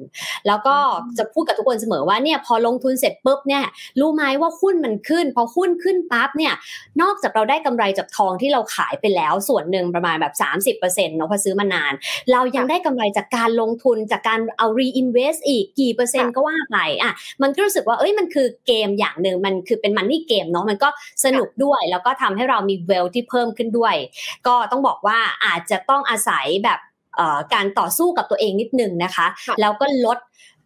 แล้วก็จะพูดกับทุกคนเสมอว่าเนี่ยพอลงทุนเสร็จปุ๊บเนี่ยรู้ไหมว่าหุ้นมันขึ้น พอหุ้นขึ้นปั๊บเนี่ยนอกจากเราได้กำไรจากทองที่เราขายไปแล้วส่วนหนึ่งประมาณแบบ 30%เนาะพอซื้อมานาน เรายังได้กำไรจากการลงทุนจากการเอา reinvest อีกกี่เปอร์เซ็นต์ก็ว่าไปอะมันก็รู้สึกว่าเอ้ยมันคือเกมอย่างหนึ่งมันคือเป็นมันนี่เกมเนาะมันก็สนุกด้วยแล้วก็ทำให้เรามีเวลที่เพิ่มขึ้นด้วย ก็ต้องบอกว่าอาจจะต้องอาศัยแบบการต่อสู้กับตัวเองนิดนึงนะคะ แล้วก็ลด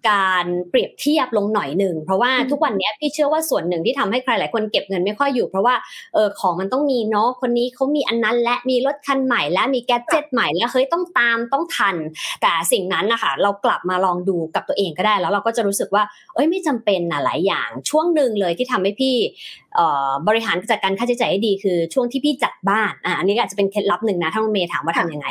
การเปรียบเทียบลงหน่อยหนึ่งเพราะว่าทุกวันนี้พี่เชื่อว่าส่วนหนึ่งที่ทำให้ใครหลายคนเก็บเงินไม่ค่อยอยู่ เพราะว่าเออของมันต้องมีเนาะคนนี้เขามีอันนั้น และมีรถคันใหม่ และมีแกจิตใหม่แล้วเฮ้ยต้องตามต้องทัน แต่สิ่งนั้นนะคะเรากลับมาลองดูกับตัวเองก็ได้ แล้วเราก็จะรู้สึกว่า เอ้ยไม่จำเป็นนะหลายอย่างช่วงหนึ่งเลยที่ทำให้พี่ บริหารจัดการค่าใช้จ่ายให้ดีคือช่วงที่พี่จัดบ้านอ่าอันนี้อาจจะเป็นเคล็ดลับหนึ่งนะถ้าเมย์ถามว่าทำยังไง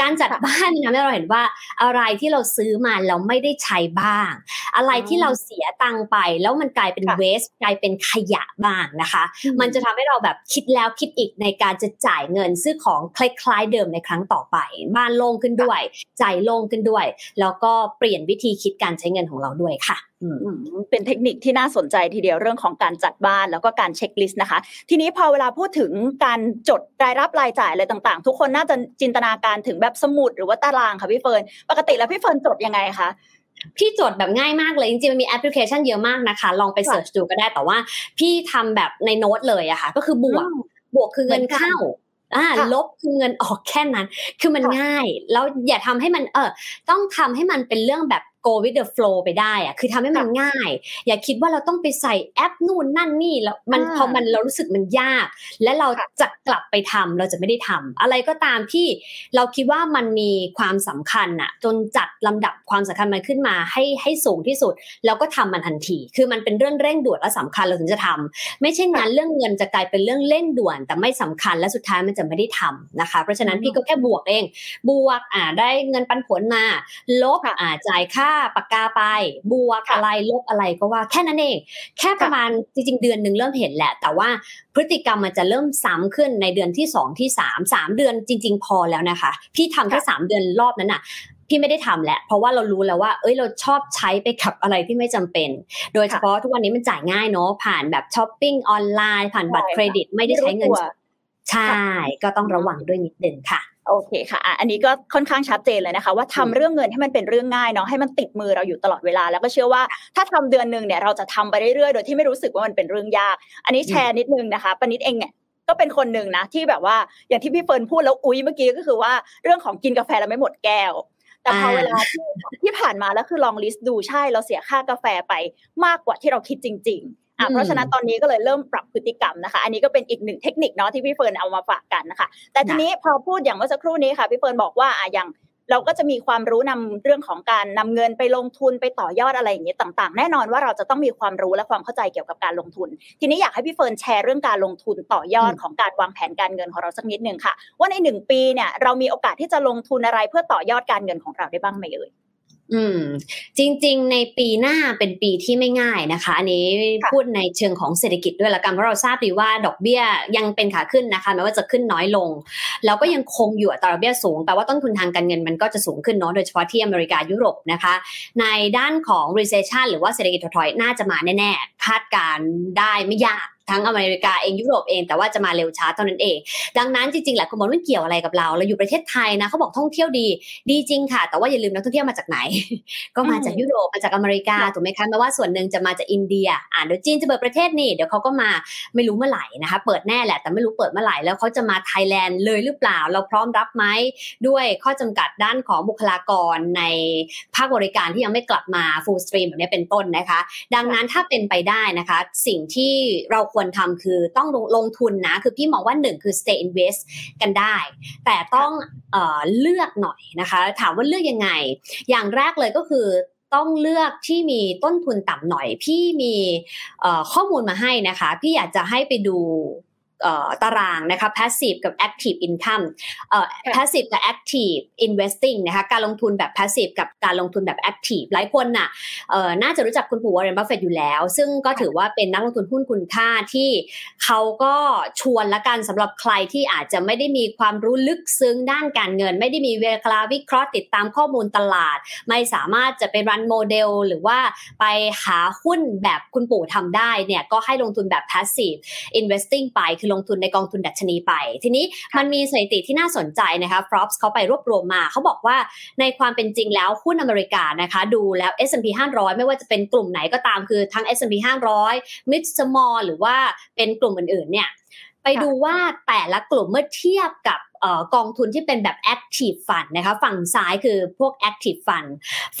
การจัดบ้านทำให้เราเห็นว่าอะไรที่เราซื้อมาเราไม่ได้ใช้บ้าง อะไรที่เราเสียตังไป แล้วมันกลายเป็นเวสกลายเป็นขยะบ้างนะคะ มันจะทำให้เราแบบคิดแล้วคิดอีกในการจะจ่ายเงินซื้อของคล้ายๆเดิมในครั้งต่อไป บ้านโล่งขึ้นด้วย ใจโล่งขึ้นด้วย แล้วก็เปลี่ยนวิธีคิดการใช้เงินของเราด้วยค่ะ เป็นเทคนิคที่น่าสนใจทีเดียวเรื่องของการจัดบ้านแล้วก็การเช็คลิสต์นะคะ ทีนี้พอเวลาพูดถึงการจดรายรับรายจ่ายอะไรต่างๆ ทุกคนน่าจะจินตนาการถึงแบบสมุดหรือว่าตารางค่ะพี่เฟิร์นปกติแล้วพี่เฟิร์นจดยังไงคะพี่จดแบบง่ายมากเลย จริงๆ มันมีแอปพลิเคชันเยอะมากนะคะ ลองไป search ดูก็ได้แต่ว่าพี่ทำแบบในโน้ตเลยอะค่ะ ก็คือบวกบวกคือเงินเข้าอ่าลบคือเงินออกแค่นั้น คือมันง่าย แล้วอย่าทำให้มันเออต้องทำให้มันเป็นเรื่องแบบ go with the flow ไปได้อะคือทำให้มันง่าย อย่าคิดว่าเราต้องไปใส่แอปนู่นนั่นนี่แล้วมันพอมันเรารู้สึกมันยาก และเราจะกลับไปทำเราจะไม่ได้ทำอะไรก็ตามที่เราคิดว่ามันมีความสำคัญอะจนจัดลำดับความสำคัญมันขึ้นมาให้ให้สูงที่สุด แล้วก็ทำมันทันที คือมันเป็นเรื่องเร่งด่วนและสำคัญเราถึงจะทำไม่ใช่งั้นเรื่องเงินจะกลายเป็นเรื่องเร่งด่วน แต่ไม่สำคัญและสุดท้ายมันจะไม่ได้ทำนะคะ เพราะฉะนั้นพี่ก็แค่บวกเอง บวกอ่าได้เงินปันผลมาลบอ่าจ่ายค่าปากกาไป บวกอะไรลบอะไรก็ว่าแค่นั้นเอง แค่ประมาณจริงๆเดือนหนึ่งเริ่มเห็นแหละ แต่ว่าพฤติกรรมมันจะเริ่มซ้ำขึ้นในเดือนที่สองที่สามสามเดือนจริง ๆ พอแล้วนะคะ พี่ทำแค่สามเดือนรอบนั้นอะพี่ไม่ได้ทำแหละ เพราะว่าเรารู้แล้วว่า เอ้ย เราชอบใช้ไปกับอะไรที่ไม่จำเป็น โดยเฉพาะทุกวันนี้มันจ่ายง่ายเนาะ ผ่านแบบช้อปปิ้งออนไลน์ ผ่านบัตรเครดิต ไม่ได้ใช้เงิน ใช่ ก็ต้องระวังด้วยนิดนึงค่ะ โอเคค่ะ อันนี้ก็ค่อนข้างชัดเจนเลยนะคะ ว่าทำเรื่องเงินให้มันเป็นเรื่องง่ายเนาะให้มันติดมือเราอยู่ตลอดเวลา แล้วก็เชื่อว่าถ้าทำเดือนหนึ่งเนี่ยเราจะทำไปเรื่อยๆโดยที่ไม่รู้สึกว่ามันเป็นเรื่องยาก อันนี้แชร์นิดนึงนะคะปนิดเองเนี่ยก็เป็นคนหนึ่งนะที่แบบว่าอย่างที่พี่เฟิร์นพูดแล้วอุ้ยเมื่อกี้ก็คือว่าเรื่องของกินกาแฟเราไม่หมดแก้วแต่พอเวลาที่ที่ผ่านมาแล้วคือลอง list ดูใช่เราเสียค่ากาแฟไปมากกว่าที่เราคิดจริง ๆ อะเพราะฉะนั้นตอนนี้ก็เลยเริ่มปรับพฤติกรรมนะคะ อันนี้ก็เป็นอีกหนึ่งเทคนิคเนาะที่พี่เฟิร์นเอามาฝากกันนะคะ แต่ทีนี้พอพูดอย่างเมื่อสักครู่นี้ค่ะพี่เฟิร์นบอกว่าอะอย่างเราก็จะมีความรู้นำเรื่องของการนำเงินไปลงทุนไปต่อยอดอะไรอย่างเงี้ยต่าง ๆ แน่นอนว่าเราจะต้องมีความรู้และความเข้าใจเกี่ยวกับการลงทุน ทีนี้อยากให้พี่เฟิร์นแชร์เรื่องการลงทุนต่อยอดของการวางแผนการเงินของเราสักนิดหนึ่งค่ะ ว่าในหนึ่งปีเนี่ยเรามีโอกาสที่จะลงทุนอะไรเพื่อต่อยอดการเงินของเราได้บ้างไหมเอ่ย อืม จริง ๆ ในปีหน้าเป็นปีที่ไม่ง่ายนะคะ อันนี้พูดในเชิงของเศรษฐกิจด้วยละกันเพราะเราทราบดีว่าดอกเบี้ยยังเป็นขาขึ้นนะคะแม้ว่าจะขึ้นน้อยลง แล้วก็ยังคงอยู่อัตราดอกเบี้ยสูงแปลว่าต้นทุนทางการเงินมันก็จะสูงขึ้นเนาะโดยเฉพาะที่อเมริกายุโรปนะคะ ในด้านของ recession หรือว่าเศรษฐกิจถดถอยน่าจะมาแน่ๆคาดการได้ไม่ยาก ทั้งอเมริกาเองยุโรปเองแต่ว่าจะมาเร็วช้าเท่านั้นเอง ดังนั้นจริงๆแหละคุณบอกมันเกี่ยวอะไรกับเราเราอยู่ประเทศไทยนะเขาบอกท่องเที่ยวดีดีจริงค่ะ แต่ว่าอย่าลืมนักท่องเที่ยวมาจากไหน ก็มาจากยุโรปมาจากอเมริกาถูกไหมคะแม้ว่าส่วนหนึ่งจะมาจากอินเดียอ่าเดี๋ยวจีนจะเปิดประเทศนี่เดี๋ยวเขาก็มาไม่รู้เมื่อไหร่นะคะ เปิดแน่แหละแต่ไม่รู้เปิดเมื่อไหร่แล้วเขาจะมาไทยแลนด์เลยหรือเปล่า เราพร้อมรับไหมด้วยข้อจำกัดด้านของบุคลากรในภาคบริการที่ยังไม่กลับมา full stream แบบนี้เป็นต้นนะคะ ดังนั้นถ้าเป็นไปได้นะคะ สิ่งที่เราควรทำคือต้องลงลงทุนนะ คือพี่มองว่าหนึ่งคือ stay invest กันได้ แต่ต้องเออเลือกหน่อยนะคะ ถามว่าเลือกยังไง อย่างแรกเลยก็คือต้องเลือกที่มีต้นทุนต่ำหน่อย พี่มีข้อมูลมาให้นะคะ พี่อยากจะให้ไปดู ตารางนะคะ passive กับ active income passive กับ active investing นะคะการลงทุนแบบ passive กับการลงทุนแบบ active หลายคนน่ะน่าจะรู้จักคุณปู่วอร์เรนบัฟเฟตต์อยู่แล้ว ซึ่งก็ถือว่าเป็นนักลงทุนหุ้นคุณค่าที่เขาก็ชวนละกันสำหรับใครที่อาจจะไม่ได้มีความรู้ลึกซึ้งด้านการเงิน ไม่ได้มีเวลาวิเคราะห์ติดตามข้อมูลตลาด ไม่สามารถจะไป run model หรือว่าไปหาหุ้นแบบคุณปู่ทำได้เนี่ยก็ให้ลงทุนแบบ passive investing ไปคือลงทุนในกองทุนดัชนีไป ทีนี้มันมีสถิติที่น่าสนใจนะคะฟรอปส์เขาไปรวบรวมมา เขาบอกว่าในความเป็นจริงแล้วหุ้นอเมริกานะคะ ดูแล้ว S&P 500 ไม่ว่าจะเป็นกลุ่มไหนก็ตามคือทั้ง S&P 500 Mid Small หรือว่าเป็นกลุ่มอื่นๆเนี่ย ไปดูว่าแต่ละกลุ่มเมื่อเทียบกับกองทุนที่เป็นแบบ active fund นะคะฝั่งซ้ายคือพวก active fund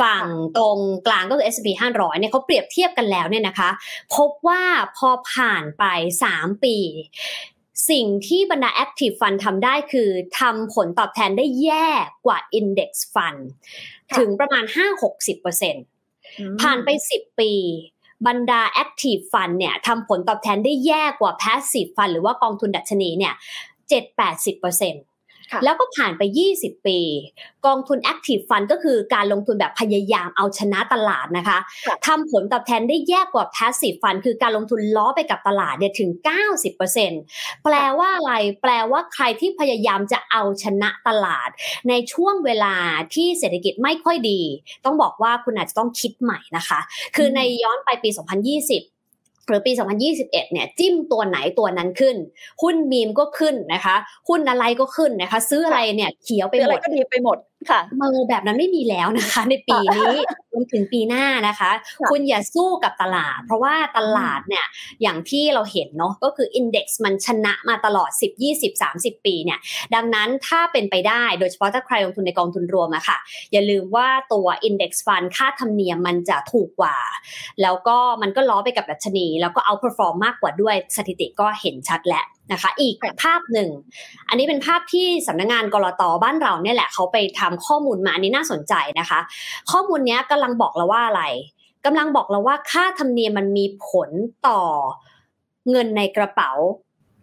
ฝั่งตรงกลางก็คือ S&P 500เนี่ยเขาเปรียบเทียบกันแล้วเนี่ยนะคะ พบว่าพอผ่านไป 3 ปี สิ่งที่บรรดา Active Fund ทำได้คือทำผลตอบแทนได้แย่กว่า Index Fund ถึงประมาณ 5-60%ผ่านไป 10 ปี บรรดา Active Fund เนี่ยทำผลตอบแทนได้แย่กว่า Passive Fund หรือว่ากองทุนดัชนีเนี่ย7-80% แล้วก็ผ่านไป 20 ปี กองทุน Active Fund ก็คือการลงทุนแบบพยายามเอาชนะตลาดนะคะทำผลตอบแทนได้แย่กว่า Passive Fund คือการลงทุนล้อไปกับตลาดเนี่ยถึง 90%แปลว่าอะไร แปลว่าใครที่พยายามจะเอาชนะตลาด ในช่วงเวลาที่เศรษฐกิจไม่ค่อยดี ต้องบอกว่าคุณอาจจะต้องคิดใหม่นะคะ คือในย้อนไปปี 2020 หรือปี 2021 เนี่ยจิ้มตัวไหนตัวนั้นขึ้น หุ้นมีมก็ขึ้นนะคะ หุ้นอะไรก็ขึ้นนะคะ ซื้ออะไรเนี่ยเขียวไปหมดก็ดีไปหมด ค่ะมือแบบนั้นไม่มีแล้วนะคะ ในปีนี้รวมถึงปีหน้านะคะ คุณอย่าสู้กับตลาด เพราะว่าตลาดเนี่ยอย่างที่เราเห็นเนาะก็คืออินเด็กซ์มันชนะมาตลอด 10 20 30 ปีเนี่ยดังนั้นถ้าเป็นไปได้โดยเฉพาะถ้าใครลงทุนในกองทุนรวมอะค่ะ อย่าลืมว่าตัว Index Fund ค่าธรรมเนียมมันจะถูกกว่า แล้วก็มันก็ล้อไปกับดัชนี แล้วก็ outperform มากกว่าด้วยสถิติก็เห็นชัดแล้ว นะคะ อีกภาพหนึ่ง อันนี้เป็นภาพที่สำนักงาน ก.ล.ต.บ้านเราเนี่ยแหละเขาไปทำข้อมูลมาอันนี้น่าสนใจนะคะ ข้อมูลนี้กำลังบอกเราว่าอะไรกำลังบอกเราว่าค่าธรรมเนียมมันมีผลต่อเงินในกระเป๋า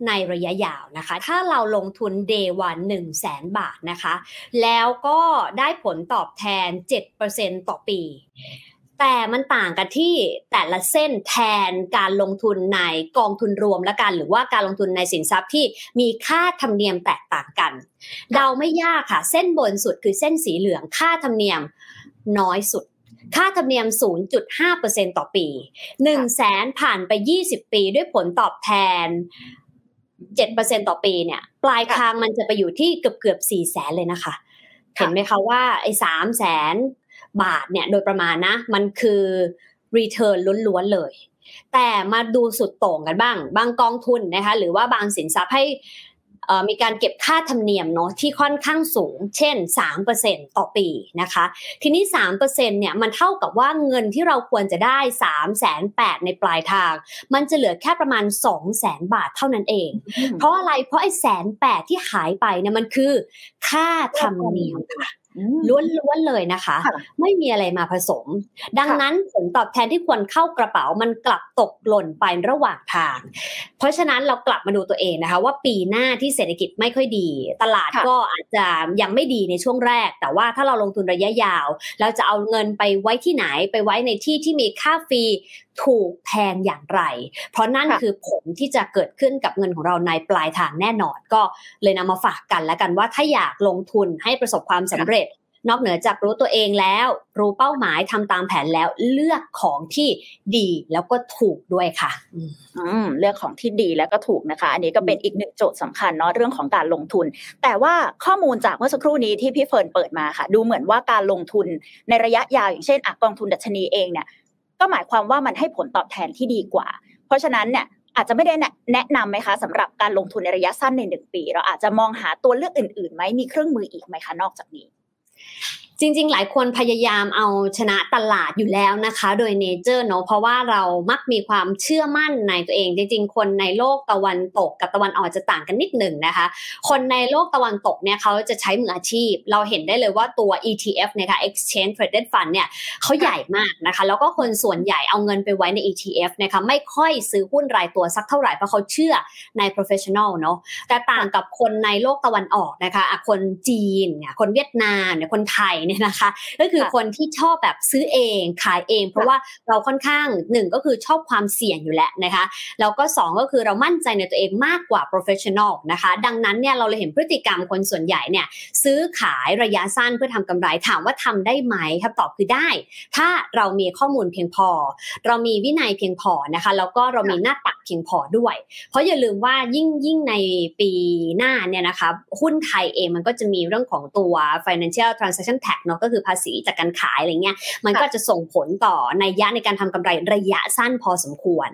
ในระยะยาวนะคะ ถ้าเราลงทุน day one หนึ่งแสนบาทนะคะ แล้วก็ได้ผลตอบแทน 7%ต่อปี แต่มันต่างกันที่แต่ละเส้นแทนการลงทุนในกองทุนรวมและกัน หรือว่าการลงทุนในสินทรัพย์ที่มีค่าธรรมเนียมแตกต่างกัน เดาไม่ยากค่ะ เส้นบนสุดคือเส้นสีเหลืองค่าธรรมเนียมน้อยสุด ค่าธรรมเนียม 0.5%ต่อปี 1 แสนผ่านไป 20 ปีด้วยผลตอบแทน 7%ต่อปีเนี่ย ปลายทางมันจะไปอยู่ที่เกือบเกือบ4แสนเลยนะคะเห็นไหมคะว่าไอ้สามแสน บาทเนี่ยโดยประมาณนะ มันคือ return ล้วนๆเลย แต่มาดูสุดโต่งกันบ้าง บางกองทุนนะคะหรือว่าบางสินทรัพย์ให้มีการเก็บค่าธรรมเนียมเนาะที่ค่อนข้างสูง เช่น 3%ต่อปีนะคะ ทีนี้ 3%เนี่ยมันเท่ากับว่าเงินที่เราควรจะได้ 3 8 0 0 0ในปลายทาง มันจะเหลือแค่ประมาณ 2 0 0 0 0 0 บาทเท่านั้นเอง เพราะอะไรเพราะไอ้แสนแปดที่หายไปเนี่ยมันคือ ค่าธรรมเนียมค่ะ ล้วนๆเลยนะคะ ไม่มีอะไรมาผสม ดังนั้นผลตอบแทนที่ควรเข้ากระเป๋ามันกลับตกหล่นไประหว่างทาง เพราะฉะนั้นเรากลับมาดูตัวเองนะคะ ว่าปีหน้าที่เศรษฐกิจไม่ค่อยดี ตลาดก็อาจจะยังไม่ดีในช่วงแรก แต่ว่าถ้าเราลงทุนระยะยาว เราจะเอาเงินไปไว้ที่ไหนไปไว้ในที่ที่มีค่าฟรีถูกแพงอย่างไร เพราะนั่นคือผลที่จะเกิดขึ้นกับเงินของเราในปลายทางแน่นอนก็เลยนำมาฝากกันแล้วกันว่าถ้าอยากลงทุนให้ประสบความสำเร็จ นอกเหนือจากรู้ตัวเองแล้ว รู้เป้าหมายทำตามแผนแล้วเลือกของที่ดีแล้วก็ถูกด้วยค่ะอืมเลือกของที่ดีแล้วก็ถูกนะคะ อันนี้ก็เป็นอีกหนึ่งโจทย์สำคัญเนาะเรื่องของการลงทุน แต่ว่าข้อมูลจากเมื่อสักครู่นี้ที่พี่เฟิร์นเปิดมาค่ะ ดูเหมือนว่าการลงทุนในระยะยาวอย่างเช่นอกองทุนดัชนีเองเนี่ย ก็หมายความว่ามันให้ผลตอบแทนที่ดีกว่า เพราะฉะนั้นเนี่ยอาจจะไม่ได้แนะนำไหมคะสำหรับการลงทุนในระยะสั้นในหนึ่งปี เราอาจจะมองหาตัวเลือกอื่นๆไหมมีเครื่องมืออีกไหมคะนอกจากนี้ จริง ๆ หลายคนพยายามเอาชนะตลาดอยู่แล้วนะคะ โดยเนเจอร์เนาะเพราะว่าเรามักมีความเชื่อมั่นในตัวเอง จริง ๆ คนในโลกตะวันตกกับตะวันออกจะต่างกันนิดหนึ่งนะคะ คนในโลกตะวันตกเนี่ยเขาจะใช้มืออาชีพ เราเห็นได้เลยว่าตัว ETF นะคะ Exchange Traded Fund เนี่ยเขาใหญ่มากนะคะ แล้วก็คนส่วนใหญ่เอาเงินไปไว้ใน ETF นะคะไม่ค่อยซื้อหุ้นรายตัวสักเท่าไหร่เพราะเขาเชื่อใน professional เนาะแต่ต่างกับคนในโลกตะวันออกนะคะคนจีนเนี่ยคนเวียดนามเนี่ยคนไทยเนี่ยนะคะ ก็คือคนที่ชอบแบบซื้อเองขายเอง เพราะว่าเราค่อนข้างหนึ่งก็คือชอบความเสี่ยงอยู่แล้วนะคะแล้วก็ 2 ก็คือเรามั่นใจในตัวเองมากกว่า professional นะคะ ดังนั้นเนี่ยเราเลยเห็นพฤติกรรมคนส่วนใหญ่เนี่ยซื้อขายระยะสั้นเพื่อทำกำไรถามว่าทำได้ไหมครับตอบคือได้ ถ้าเรามีข้อมูลเพียงพอ เรามีวินัยเพียงพอนะคะแล้วก็เรามีหน้าตักเพียงพอด้วย เพราะอย่าลืมว่ายิ่งยิ่งในปีหน้าเนี่ยนะคะหุ้นไทยเองมันก็จะมีเรื่องของตัว financial transaction tax เนาะก็คือภาษีจากการขายอะไรเงี้ยมันก็จะส่งผลต่อในยะในการทำกำไรระยะสั้นพอสมควร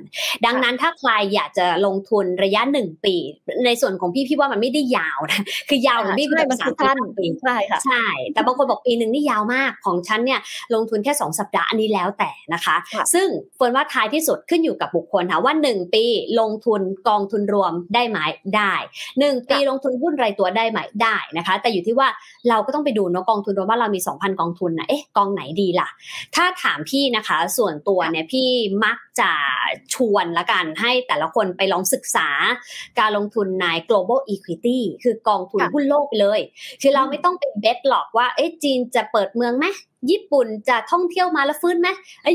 ดังนั้นถ้าใครอยากจะลงทุนระยะหนึ่งปี ในส่วนของพี่พี่ว่ามันไม่ได้ยาวนะคือยาวของพี่คือสามสั้นปีใช่ค่ะใช่ แต่บางคนบอกปีหนึ่งนี่ยาวมากของฉันเนี่ยลงทุนแค่สองสัปดาห์อันนี้แล้วแต่นะคะ ซึ่งเฟิร์นว่าท้ายที่สุดขึ้นอยู่กับบุคคลค่ะว่าหนึ่งปีลงทุนกองทุนรวมได้ไหมได้หนึ่งปีลงทุนหุ้นรายตัวได้ไหมได้นะคะ แต่อยู่ที่ว่าเราก็ต้องไปดูเนาะกองทุนรวมว่าเรามี2,000 กองทุนนะเอ๊ะกองไหนดีล่ะ ถ้าถามพี่นะคะ ส่วนตัวเนี่ยพี่มักจะชวนละกันให้แต่ละคนไปลองศึกษาการลงทุนใน global equity คือกองทุนหุ้นโลกไปเลย คือเราไม่ต้องเป็นเบสหรอกว่าเอ๊ะจีนจะเปิดเมืองไหมญี่ปุ่นจะท่องเที่ยวมาแล้วฟื้นไหม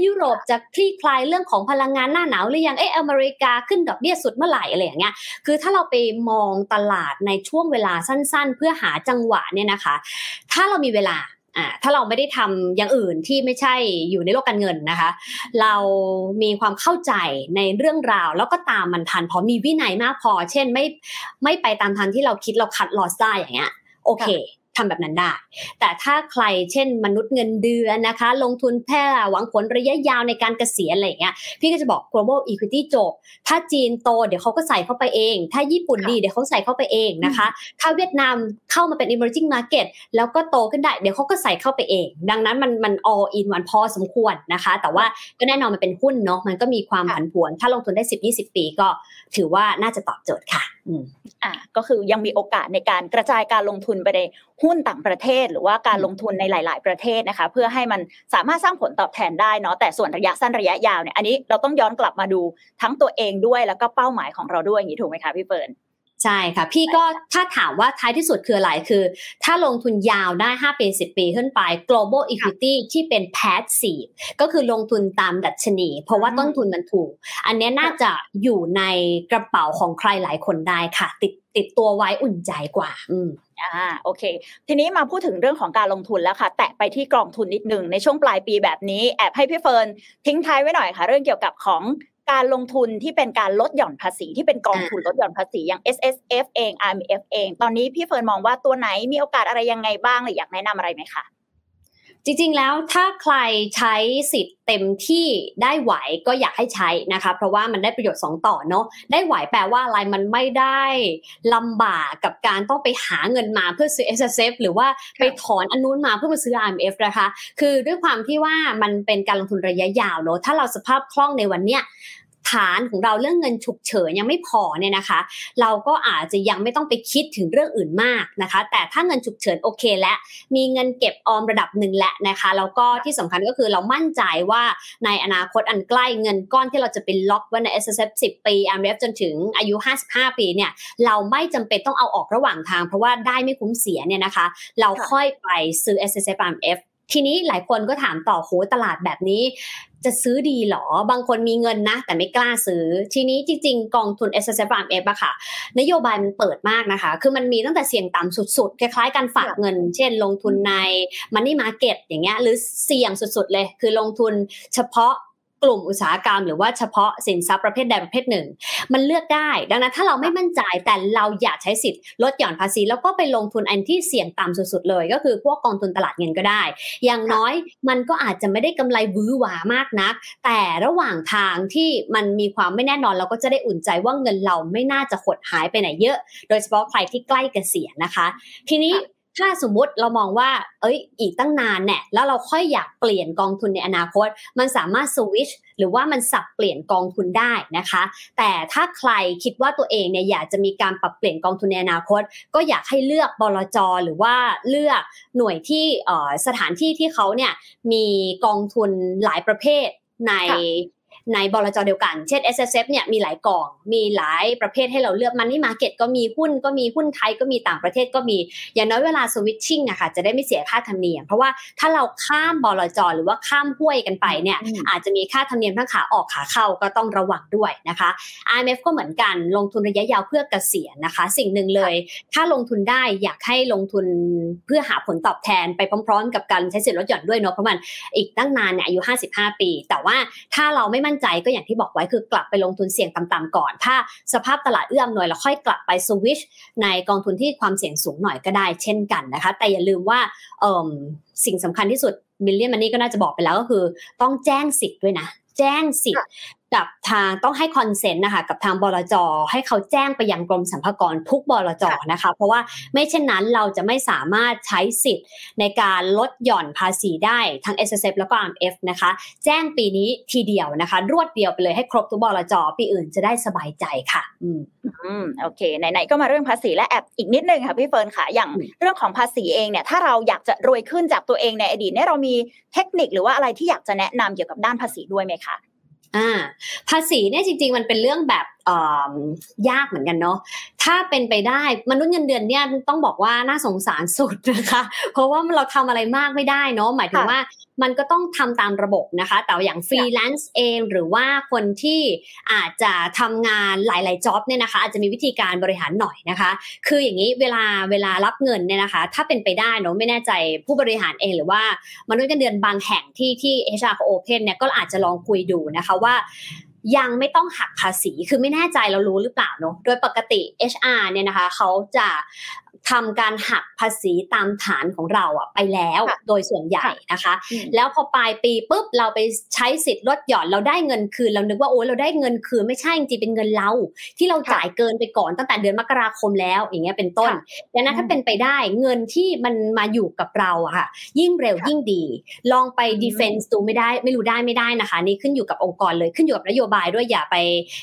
ยุโรปจะคลี่คลายเรื่องของพลังงานหน้าหนาวหรือยัง เอ๊ะอเมริกาขึ้นดอกเบี้ยสุดเมื่อไหร่อะไรอย่างเงี้ย คือถ้าเราไปมองตลาดในช่วงเวลาสั้น ๆ เพื่อหาจังหวะเนี่ยนะคะ ถ้าเรามีเวลาอ่าถ้าเราไม่ได้ทำอย่างอื่นที่ไม่ใช่อยู่ในโลกการเงินนะคะ เรามีความเข้าใจในเรื่องราว แล้วก็ตามมันทันพอมีวินัยมากพอ เช่นไม่ไม่ไปตามทันที่เราคิดเราคัดลอสได้อย่างเงี้ยโอเค ทำแบบนั้นได้ แต่ถ้าใครเช่นมนุษย์เงินเดือนนะคะ ลงทุนแพ่หวังผลระยะยาวในการเกษียณอะไรเงี้ย พี่ก็จะบอก global equity จบ ถ้าจีนโตเดี๋ยวเขาก็ใส่เข้าไปเอง ถ้าญี่ปุ่นดีเดี๋ยวเขาใส่เข้าไปเองนะคะ ถ้าเวียดนามเข้ามาเป็น emerging market แล้วก็โตขึ้นได้ เดี๋ยวเขาก็ใส่เข้าไปเอง ดังนั้นมันมัน all in one พอสมควรนะคะ แต่ว่าก็แน่นอนมันเป็นหุ้นเนาะ มันก็มีความผันผวน ถ้าลงทุนได้ 10-20 ปีก็ถือว่าน่าจะตอบโจทย์ค่ะ อ่าก็คือยังมีโอกาสในการกระจายการลงทุนไปในหุ้นต่างประเทศ หรือว่าการลงทุนในหลาย ๆ ประเทศนะคะ เพื่อให้มันสามารถสร้างผลตอบแทนได้เนาะแต่ส่วนระยะสั้นระยะยาวเนี่ยอันนี้เราต้องย้อนกลับมาดูทั้งตัวเองด้วยแล้วก็เป้าหมายของเราด้วยอย่างนี้ถูกไหมคะพี่เฟิร์น ใช่ค่ะ พี่ก็ถ้าถามว่าท้ายที่สุดคืออะไรคือ ถ้าลงทุนยาวได้ 5 ปี 10 ปีขึ้นไป global equity ที่เป็น passive ก็คือลงทุนตามดัชนี เพราะว่าต้นทุนมันถูก อันนี้น่าจะอยู่ในกระเป๋าของใครหลายคนได้ค่ะ ติดติดตัวไว้อุ่นใจกว่า อืมอ่าโอเค ทีนี้มาพูดถึงเรื่องของการลงทุนแล้วค่ะ แตะไปที่กองทุนนิดนึงในช่วงปลายปีแบบนี้แอบให้พี่เฟิร์นทิ้งท้ายไว้หน่อยค่ะ เรื่องเกี่ยวกับของ การลงทุนที่เป็นการลดหย่อนภาษีที่เป็นกองทุนลดหย่อนภาษีอย่าง S S F เอง R M F เอง ตอนนี้พี่เฟิร์นมองว่าตัวไหนมีโอกาสอะไรยังไงบ้างหรืออยากแนะนำอะไรไหมคะจริงๆ แล้วถ้าใครใช้สิทธิ์เต็มที่ได้ไหวก็อยากให้ใช้นะคะ เพราะว่ามันได้ประโยชน์ 2 ต่อเนาะได้ไหวแปลว่าอะไรมันไม่ได้ลำบากกับการต้องไปหาเงินมาเพื่อซื้อ S S F หรือว่าไปถอนอันนู้นมาเพื่อมาซื้อ R M F นะคะ คือด้วยความที่ว่ามันเป็นการลงทุนระยะยาวเนาะถ้าเราสภาพคล่องในวันเนี้ย ฐานของเราเรื่องเงินฉุกเฉินยังไม่พอเนี่ยนะคะ เราก็อาจจะยังไม่ต้องไปคิดถึงเรื่องอื่นมากนะคะ แต่ถ้าเงินฉุกเฉินโอเคและ มีเงินเก็บออมระดับหนึ่งแหละนะคะแล้วก็ที่สำคัญก็คือเรามั่นใจว่าในอนาคตอันใกล้เงินก้อนที่เราจะเป็นล็อกไว้ใน S S F 10 ปี M F จนถึงอายุ 55 ปีเนี่ยเราไม่จำเป็นต้องเอาออกระหว่างทาง เพราะว่าได้ไม่คุ้มเสียเนี่ยนะคะ เราค่อยไปซื้อ S S F M F ทีนี้หลายคนก็ถามต่อโหตลาดแบบนี้ จะซื้อดีหรอ บางคนมีเงินนะ แต่ไม่กล้าซื้อ ทีนี้จริง ๆ กองทุน S S F R M F อะค่ะ นโยบายมันเปิดมากนะคะ คือมันมีตั้งแต่เสี่ยงต่ำสุดๆ คล้ายๆ การฝากเงิน เช่น ลงทุนใน Money Market อย่างเงี้ยหรือเสี่ยงสุดๆเลย คือลงทุนเฉพาะ กลุ่มอุตสาหกรรม หรือว่าเฉพาะสินทรัพย์ประเภทใดประเภทหนึ่ง มันเลือกได้ ดังนั้นถ้าเราไม่มั่นใจแต่เราอยากใช้สิทธิ์ลดหย่อนภาษี แล้วก็ไปลงทุนอันที่เสี่ยงต่ำสุดๆเลย ก็คือพวกกองทุนตลาดเงินก็ได้ อย่างน้อยมันก็อาจจะไม่ได้กำไรวื้อหวามากนัก แต่ระหว่างทางที่มันมีความไม่แน่นอนเราก็จะได้อุ่นใจว่าเงินเราไม่น่าจะหดหายไปไหนเยอะ โดยเฉพาะใครที่ใกล้เกษียณนะคะ ทีนี้ ถ้าสมมติเรามองว่า เอ้ย อีกตั้งนานเนี่ยแล้วเราค่อยอยากเปลี่ยนกองทุนในอนาคต มันสามารถสวิชหรือว่ามันสับเปลี่ยนกองทุนได้นะคะ แต่ถ้าใครคิดว่าตัวเองเนี่ยอยากจะมีการปรับเปลี่ยนกองทุนในอนาคต ก็อยากให้เลือกบลจหรือว่าเลือกหน่วยที่สถานที่ที่เขาเนี่ยมีกองทุนหลายประเภทใน ในบลจเดียวกัน เช่น S S F เนี่ยมีหลายกองมีหลายประเภทให้เราเลือกมันนี่มาเก็ตก็มีหุ้นก็มีหุ้นไทยก็มีต่างประเทศก็มี อย่างน้อยเวลาสวิตชิ่งอะค่ะจะได้ไม่เสียค่าธรรมเนียม เพราะว่าถ้าเราข้ามบลจหรือว่าข้ามห้วยกันไปเนี่ยอาจจะมีค่าธรรมเนียมทั้งขาออกขาเข้าก็ต้องระวังด้วยนะคะ IMF ก็เหมือนกันลงทุนระยะยาวเพื่อเกษียณนะคะ สิ่งหนึ่งเลย ถ้าลงทุนได้อยากให้ลงทุนเพื่อหาผลตอบแทนไปพร้อม ๆ กับการใช้สิทธิลดหย่อนด้วยเนาะเพราะมันอีกตั้งนานเนี่ยอายุ 55 ปี แต่ว่าถ้าเราไม่มั่นใจก็อย่างที่บอกไว้คือกลับไปลงทุนเสี่ยงต่ำๆก่อน ถ้าสภาพตลาดเอื้อมหน่อยแล้วค่อยกลับไปสวิชในกองทุนที่ความเสี่ยงสูงหน่อยก็ได้เช่นกันนะคะ แต่อย่าลืมว่าสิ่งสำคัญที่สุดมิลเลียนมันนี่ก็น่าจะบอกไปแล้วก็คือ ต้องแจ้งสิทธิ์ด้วยนะ แจ้งสิทธิ์ กับทางต้องให้ consent นะคะกับทางบลจให้เขาแจ้งไปยังกรมสรรพากรทุกบลจนะคะ เพราะว่าไม่เช่นนั้นเราจะไม่สามารถใช้สิทธิ์ในการลดหย่อนภาษีได้ทั้ง SSF แล้วก็ RMF นะคะ แจ้งปีนี้ทีเดียวนะคะ รวดเดียวไปเลยให้ครบทุกบลจปีอื่นจะได้สบายใจค่ะ อืมอืมโอเคไหนๆก็มาเรื่องภาษีและแอบอีกนิดนึงค่ะพี่เฟิร์นค่ะอย่างเรื่องของภาษีเองเนี่ยถ้าเราอยากจะรวยขึ้นจากตัวเองในอดีตเนี่ยเรามีเทคนิคหรือว่าอะไรที่อยากจะแนะนำเกี่ยวกับด้านภาษีด้วยไหมคะ อ่าภาษีเนี่ยจริง ๆ มันเป็นเรื่องแบบยากเหมือนกันเนาะถ้าเป็นไปได้มนุษย์เงินเดือนเนี่ยต้องบอกว่าน่าสงสารสุดนะคะ เพราะว่าเราทำอะไรมากไม่ได้เนาะหมายถึงว่า มันก็ต้องทำตามระบบนะคะ แต่อย่างฟรีแลนซ์เองหรือว่าคนที่อาจจะทำงานหลาย ๆจ็อบเนี่ยนะคะ อาจจะมีวิธีการบริหารหน่อยนะคะ คืออย่างนี้เวลาเวลารับเงินเนี่ยนะคะ ถ้าเป็นไปได้เนาะไม่แน่ใจผู้บริหารเองหรือว่ามนุษย์เงินเดือนบางแห่งที่ที่เอชาร์โอเพนเนี่ยก็อาจจะลองคุยดูนะคะว่ายังไม่ต้องหักภาษี คือไม่แน่ใจเรารู้หรือเปล่าเนาะ โดยปกติ HR เนี่ยนะคะ เขาจะ ทำการหักภาษีตามฐานของเราอะไปแล้วโดยส่วนใหญ่นะคะ แล้วพอปลายปีปุ๊บเราไปใช้สิทธิ์ลดหย่อนเราได้เงินคืนเรานึกว่าโอ้เราได้เงินคืนไม่ใช่จริงๆเป็นเงินเรา ที่เราจ่ายเกินไปก่อนตั้งแต่เดือนมกราคมแล้วอย่างเงี้ยเป็นต้นดังนั้นถ้าเป็นไปได้เงินที่มันมาอยู่กับเราอะค่ะ ยิ่งเร็วยิ่งดี ลองไปดีเฟนซ์ดูไม่ได้ไม่รู้ได้ไม่ได้นะคะ นี่ขึ้นอยู่กับองค์กรเลยขึ้นอยู่กับนโยบายด้วยอย่าไป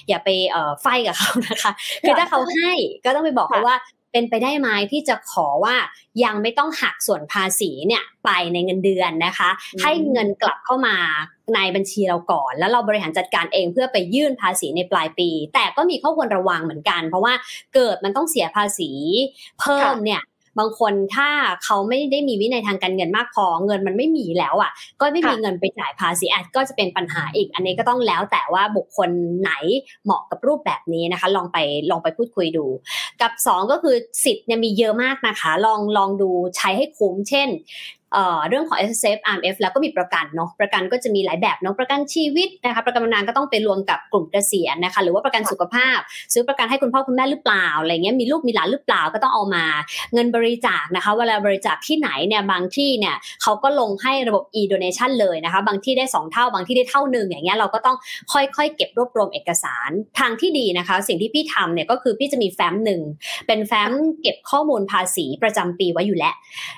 อย่าไปเอ่อไฟกับเขานะคะคือถ้าเขาให้ก็ต้องไปบอกเขาว่า เป็นไปได้ไหมที่จะขอว่ายังไม่ต้องหักส่วนภาษีเนี่ยไปในเงินเดือนนะคะ ให้เงินกลับเข้ามาในบัญชีเราก่อน แล้วเราบริหารจัดการเองเพื่อไปยื่นภาษีในปลายปี แต่ก็มีข้อควรระวังเหมือนกัน เพราะว่าเกิดมันต้องเสียภาษีเพิ่มเนี่ย บางคนถ้าเขาไม่ได้มีวินัยทางการเงินมากพอเงินมันไม่มีแล้วอะ ก็ไม่มีเงินไปจ่ายภาษีอาจก็จะเป็นปัญหาอีก อันนี้ก็ต้องแล้วแต่ว่าบุคคลไหนเหมาะกับรูปแบบนี้นะคะ ลองไปลองไปพูดคุยดู กับ 2 ก็คือสิทธิ์เนี่ยมีเยอะมากนะคะ ลองลองดูใช้ให้คุ้มเช่น เรื่องของ S S F R M F แล้วก็มีประกันเนาะประกันก็จะมีหลายแบบเนาะประกันชีวิตนะคะประกันบำนาญก็ต้องไปรวมกับกลุ่มเกษียณนะคะหรือว่าประกันสุขภาพ ซื้อประกันให้คุณพ่อคุณแม่หรือเปล่าอะไรเงี้ยมีลูกมีหลานหรือเปล่าก็ต้องเอามา เงินบริจาคนะคะเวลาบริจาคที่ไหนเนี่ยบางที่เนี่ยเขาก็ลงให้ระบบ e donation เลยนะคะบางที่ได้ 2 เท่า บางที่ได้เท่าหนึ่งอย่างเงี้ยเราก็ต้องค่อยๆ เก็บรวบรวมเอกสารทางที่ดีนะคะ สิ่งที่พี่ทำเนี่ยก็คือพี่จะมีแฟ้มหนึ่งเป็นแฟ้มเก็บข้อมูลภาษีประจำปีไว้อยู่แล้ว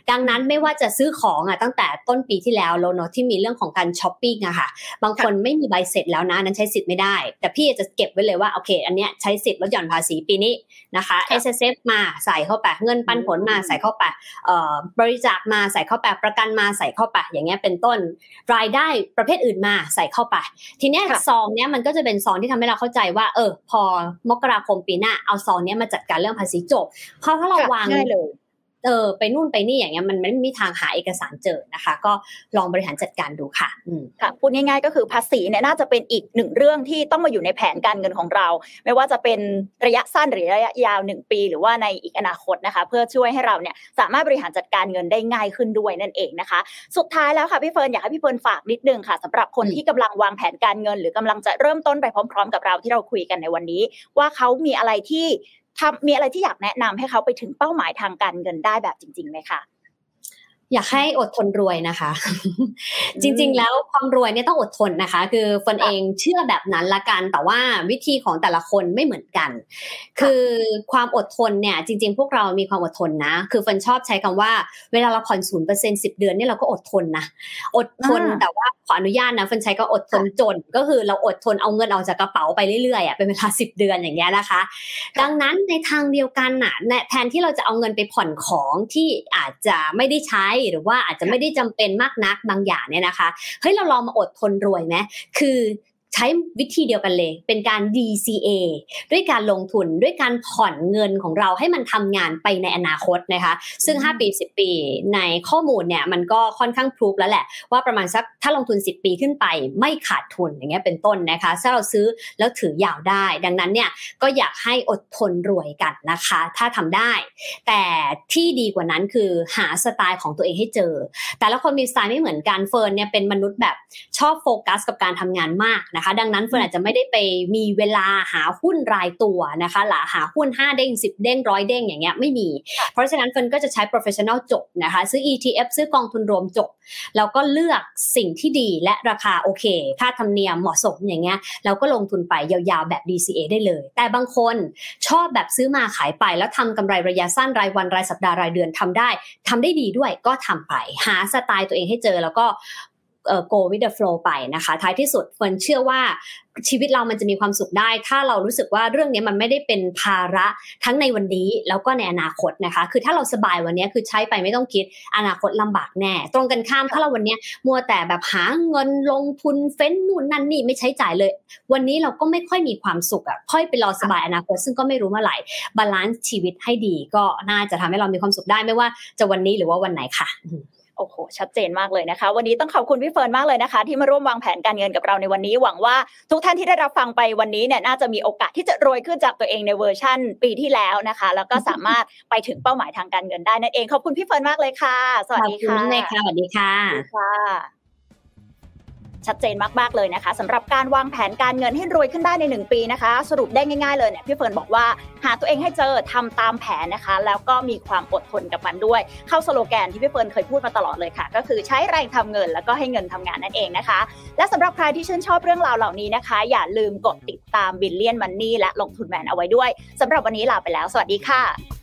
ดังนั้นไม่ว่าจะซื้อของอะตั้งแต่ต้นปีที่แล้วโลเนาะที่มีเรื่องของการช้อปปิ้งอะค่ะ บางคนไม่มีใบเสร็จแล้วนะนั้นใช้สิทธิ์ไม่ได้ แต่พี่จะเก็บไว้เลยว่าโอเค อันเนี้ยใช้สิทธิ์ลดหย่อนภาษีปีนี้นะคะ S S F มาใส่เข้าไปเงินปันผลมาใส่เข้าไปเอ่อบริจาคมาใส่เข้าไปประกันมาใส่เข้าไปอย่างเงี้ยเป็นต้นรายได้ประเภทอื่นมาใส่เข้าไป ทีเนี้ยซองเนี้ยมันก็จะเป็นซองที่ทำให้เราเข้าใจว่า เออ พอมกราคมปีหน้าเอาซองเนี้ยมาจัดการเรื่องภาษีจบเพราะถ้าเราวางเลย เออไปนู่นไปนี่อย่างเงี้ยมันไม่มีทางหาเอกสารเจอนะคะ ก็ลองบริหารจัดการดูค่ะค่ะพูดง่ายๆก็คือภาษีเนี่ยน่าจะเป็นอีกหนึ่งเรื่องที่ต้องมาอยู่ในแผนการเงินของเรา ไม่ว่าจะเป็นระยะสั้นหรือระยะยาวหนึ่งปี หรือว่าในอีกอนาคตนะคะ เพื่อช่วยให้เราเนี่ยสามารถบริหารจัดการเงินได้ง่ายขึ้นด้วยนั่นเองนะคะ สุดท้ายแล้วค่ะพี่เฟิร์นอยากให้พี่เฟิร์นฝากนิดนึงค่ะสำหรับคนที่กำลังวางแผนการเงิน หรือกำลังจะเริ่มต้นไปพร้อม ๆ กับเราที่เราคุยกันในวันนี้ ว่าเขามีอะไรที่ ทำมีอะไรที่อยากแนะนำให้เขาไปถึงเป้าหมายทางการเงินได้แบบจริงๆไหมคะอยากให้อดทนรวยนะคะ จริง ๆ แล้วความรวยเนี่ยต้องอดทนนะคะ คือฟนเองเชื่อแบบนั้นละกัน แต่ว่าวิธีของแต่ละคนไม่เหมือนกัน คือความอดทนเนี่ย จริง ๆ พวกเรามีความอดทนนะ คือฟนชอบใช้คำว่า เวลาเราผ่อนศูนย์เปอร์เซ็นสิบเดือนเนี่ยเราก็อดทนนะอดทนแต่ว่าข ออนุญาตนะฟนใช้ก็อดทนจน ก็คือเราอดทนเอาเงินออกจากกระเป๋าไปเรื่อยๆอะเป็นเวลาสิบเดือนอย่างเงี้ยนะคะ ดังนั้นในทางเดียวกันน่ะแทนที่เราจะเอาเงินไปผ่อนของที่อาจจะไม่ได้ใช้หรือว่าอาจจะไม่ได้จำเป็นมากนักบางอย่างเนี่ยนะคะเฮ้ยเราลองมาอดทนรวยไหมคือ ใช้วิธีเดียวกันเลย เป็นการ DCA ด้วยการลงทุนด้วยการผ่อนเงินของเราให้มันทำงานไปในอนาคตนะคะ ซึ่ง 5 ปี 10 ปีในข้อมูลเนี่ยมันก็ค่อนข้าง prove แล้วแหละ ว่าประมาณสักถ้าลงทุน 10 ปีขึ้นไปไม่ขาดทุนอย่างเงี้ยเป็นต้นนะคะถ้าเราซื้อแล้วถือยาวได้ ดังนั้นเนี่ยก็อยากให้อดทนรวยกันนะคะ ถ้าทำได้ แต่ที่ดีกว่านั้นคือหาสไตล์ของตัวเองให้เจอ แต่ละคนมีสไตล์ไม่เหมือนกันเฟิร์นเนี่ยเป็นมนุษย์แบบชอบโฟกัสกับการทำงานมากนะคะ ดังนั้นเฟิร์นอาจจะไม่ได้ไปมีเวลาหาหุ้นรายตัวนะคะหรือหาหุ้น 5 เด้ง 10 เด้งร้อยเด้งอย่างเงี้ยไม่มี เพราะฉะนั้นเฟิร์นก็จะใช้ professional จบนะคะ ซื้อ ETF ซื้อกองทุนรวมจบ แล้วก็เลือกสิ่งที่ดีและราคาโอเค ค่าธรรมเนียมเหมาะสมอย่างเงี้ยเราก็ลงทุนไปยาวๆแบบ DCA ได้เลย แต่บางคนชอบแบบซื้อมาขายไป แล้วทำกำไรระยะสั้นรายวันรายสัปดาห์รายเดือนทำได้ทำได้ดีด้วยก็ทำไป หาสไตล์ตัวเองให้เจอแล้วก็เอ่อ go with the flow ไปนะคะ ท้ายที่สุดเฟิร์นเชื่อว่าชีวิตเรามันจะมีความสุขได้ ถ้าเรารู้สึกว่าเรื่องนี้มันไม่ได้เป็นภาระทั้งในวันนี้แล้วก็ในอนาคตนะคะ คือถ้าเราสบายวันนี้คือใช้ไปไม่ต้องคิดอนาคตลำบากแน่ ตรงกันข้ามถ้าเราวันนี้มัวแต่แบบหาเงินลงทุนเฟ้นนู่นนั่นนี่ไม่ใช้จ่ายเลย วันนี้เราก็ไม่ค่อยมีความสุขอะ่ะค่อยไปรอสบายอนาคต ซึ่งก็ไม่รู้เมื่อไหร่ balance ชีวิตให้ดี ก็น่าจะทำให้เรามีความสุขได้ไม่ว่าจะวันนี้หรือว่าวันไหนค่ะ โอ้โห ชัดเจนมากเลยนะคะ วันนี้ต้องขอบคุณพี่เฟิร์นมากเลยนะคะ ที่มาร่วมวางแผนการเงินกับเราในวันนี้ หวังว่าทุกท่านที่ได้รับฟังไปวันนี้เนี่ยน่าจะมีโอกาสที่จะรวยขึ้นจากตัวเองในเวอร์ชั่น ปีที่แล้วนะคะ แล้วก็สามารถไปถึงเป้าหมายทางการเงินได้นั่นเองขอบคุณพี่เฟิร์นมากเลยค่ะ สวัสดีค่ะสวัสดีค่ะค่ะ ชัดเจนมากๆเลยนะคะสำหรับการวางแผนการเงินให้รวยขึ้นได้ใน 1 ปีนะคะ สรุปได้ง่ายๆเลยเนี่ยพี่เฟิร์นบอกว่าหาตัวเองให้เจอทำตามแผนนะคะ แล้วก็มีความอดทนกับมันด้วย เข้าสโลแกนที่พี่เฟิร์นเคยพูดมาตลอดเลยค่ะ ก็คือใช้แรงทำเงินแล้วก็ให้เงินทำงานนั่นเองนะคะ และสำหรับใครที่ชื่นชอบเรื่องราวเหล่านี้นะคะ อย่าลืมกดติดตามบิลเลียนมันนี่และลงทุนแมนเอาไว้ด้วยสำหรับวันนี้ลาไปแล้ว สวัสดีค่ะ